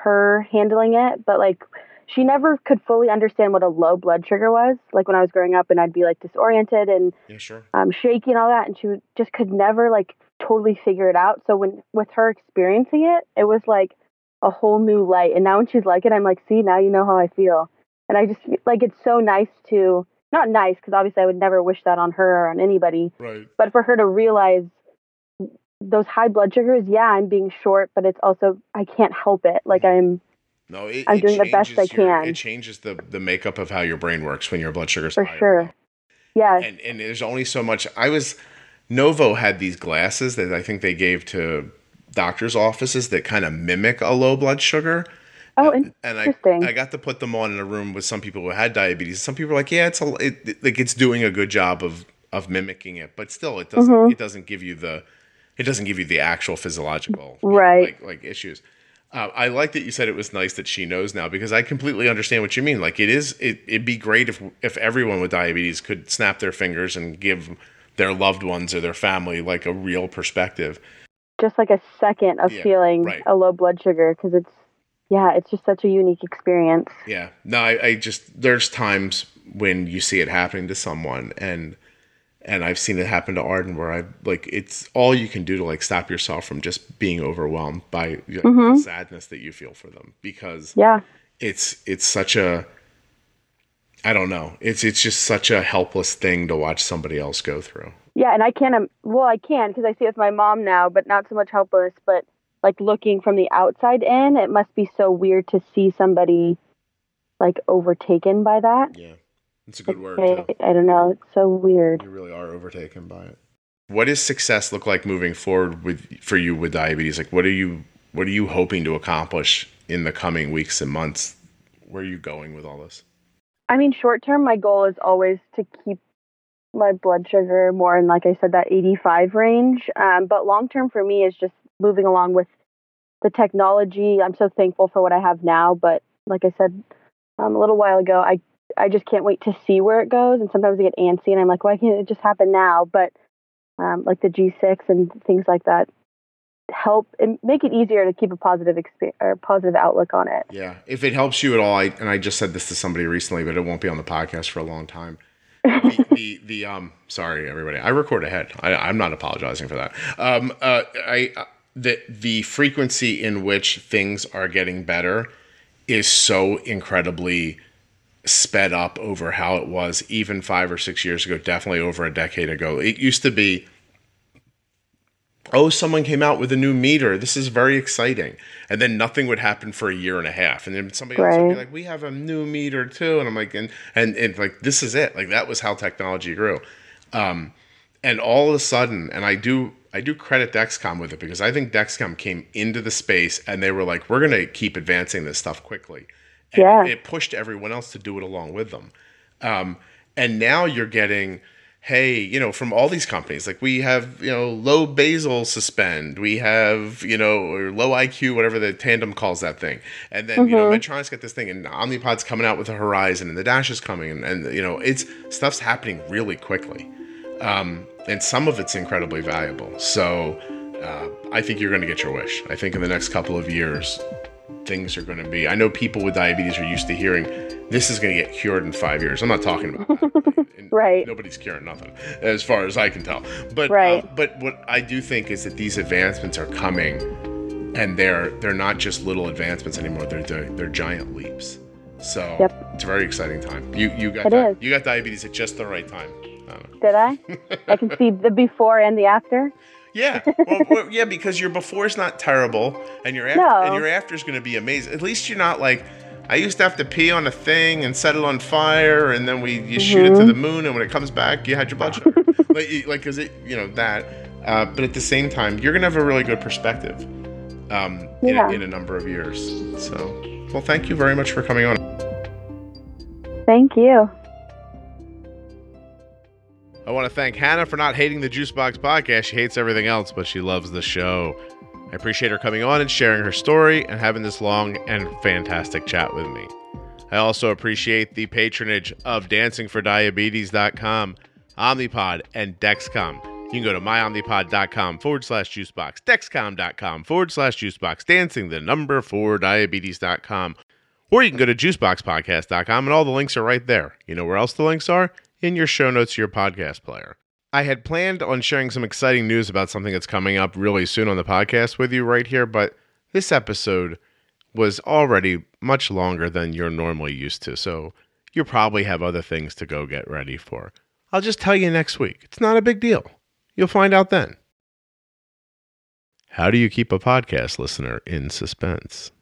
her handling it. But like, she never could fully understand what a low blood sugar was. Like when I was growing up, and I'd be like disoriented and
Yeah, sure.
um, shaky and all that, and she would, just could never like totally figure it out. So when with her experiencing it, it was like a whole new light. And now when she's like it, I'm like, see, now you know how I feel. And I just like it's so nice to not nice because obviously I would never wish that on her or on anybody,
Right.
but for her to realize those high blood sugars, yeah, I'm being short, but it's also I can't help it. Like I'm
No, it,
I'm
it
doing the best I
your-
can.
It changes the the makeup of how your brain works when your blood sugar's
for
high
sure. Yeah,
And and there's only so much. I was Novo had these glasses that I think they gave to doctors' offices that kind of mimic a low blood sugar.
Oh, in-
and I. I got to put them on in a room with some people who had diabetes. Some people were like, yeah, it's a it- like it's doing a good job of of mimicking it, but still, it doesn't
Mm-hmm.
it doesn't give you the it doesn't give you the actual physiological
Right.
like like issues. Uh, I like that you said it was nice that she knows now because I completely understand what you mean. Like it is, it, it'd be great if if everyone with diabetes could snap their fingers and give their loved ones or their family like a real perspective.
just like a second of
Yeah,
feeling
right.
a low blood sugar because it's yeah, it's just such a unique experience.
Yeah, no, I, I just there's times when you see it happening to someone and and I've seen it happen to Arden where I like it's all you can do to like stop yourself from just being overwhelmed by like, the sadness that you feel for them because
Yeah.
it's it's such a I don't know. It's it's just such a helpless thing to watch somebody else go through.
Yeah, and I can't. Um, well, I can because I see it with my mom now, but not so much helpless. But like looking from the outside in, it must be so weird to see somebody like overtaken by that.
Yeah. It's a good word
I,
too.
I don't know. It's so weird.
You really are overtaken by it. What does success look like moving forward with for you with diabetes? Like what are you what are you hoping to accomplish in the coming weeks and months? Where are you going with all this?
I mean, short term, my goal is always to keep my blood sugar more in, like I said, that 85 range. Um, but long term for me is just moving along with the technology. I'm so thankful for what I have now. But like I said um, a little while ago, I I just can't wait to see where it goes. And sometimes I get antsy, and I'm like, why can't it just happen now? But um, like the G6 and things like that help and make it easier to keep a positive exp- or positive outlook on it.
Yeah. If it helps you at all, I, and I just said this to somebody recently, but it won't be on the podcast for a long time. the, the the um sorry everybody I record ahead I, I'm not apologizing for that um uh I uh, the the frequency in which things are getting better is so incredibly sped up over how it was even five or six years ago definitely over a decade ago. It used to be oh someone came out with a new meter. This is very exciting. And then nothing would happen for a year and a half. And then somebody else would be like we have a new meter too. And i'm like and and, and like this is it. Like that was how technology grew. Um and all of a sudden and i do i do credit dexcom with it because i think dexcom came into the space and they were like we're going to keep advancing this stuff quickly and
Yeah.
it pushed everyone else to do it along with them. Um, and now you're getting hey you know from all these companies like we have you know low basal suspend we have you know or low iq whatever the tandem calls that thing. And then you know medtronic's got this thing and omnipod's coming out with the horizon and the dash is coming and, and you know it's stuff's happening really quickly. Um, and some of it's incredibly valuable. So uh, i think you're going to get your wish. I think in the next couple of years things are going to be. I know people with diabetes are used to hearing this is going to get cured in five years. I'm not talking about that.
Right.
Nobody's curing nothing, as far as I can tell. But
Right.
uh, but what I do think is that these advancements are coming, and they're they're not just little advancements anymore. They're they're, they're giant leaps. So
Yep.
it's a very exciting time. You you got
It
di-
is.
you got diabetes at just the right time. I.
Did I? I can see the before and the after.
Yeah, well, yeah, because your before is not terrible, and your after,
No.
and your after is going to be amazing. At least you're not like I used to have to pee on a thing and set it on fire, and then we you shoot it to
Mhm.
the moon, and when it comes back, you had your blood sugar. like, you- like, cause it, you know that. Uh, but at the same time, you're gonna have a really good perspective um,
Yeah.
a, in a number of years. So, well, thank you very much for coming on.
Thank you.
I want to thank Hannah for not hating the Juicebox podcast. She hates everything else, but she loves the show. I appreciate her coming on and sharing her story and having this long and fantastic chat with me. I also appreciate the patronage of dancingfordiabetes.com, Omnipod, and Dexcom. You can go to myomnipod.com forward slash juicebox, dexcom.com forward slash juicebox, dancing the number for diabetes.com, or you can go to juiceboxpodcast.com and all the links are right there. You know where else the links are? In your show notes to your podcast player. I had planned on sharing some exciting news about something that's coming up really soon on the podcast with you right here, but this episode was already much longer than you're normally used to, so you probably have other things to go get ready for. I'll just tell you next week. It's not a big deal. You'll find out then. How do you keep a podcast listener in suspense?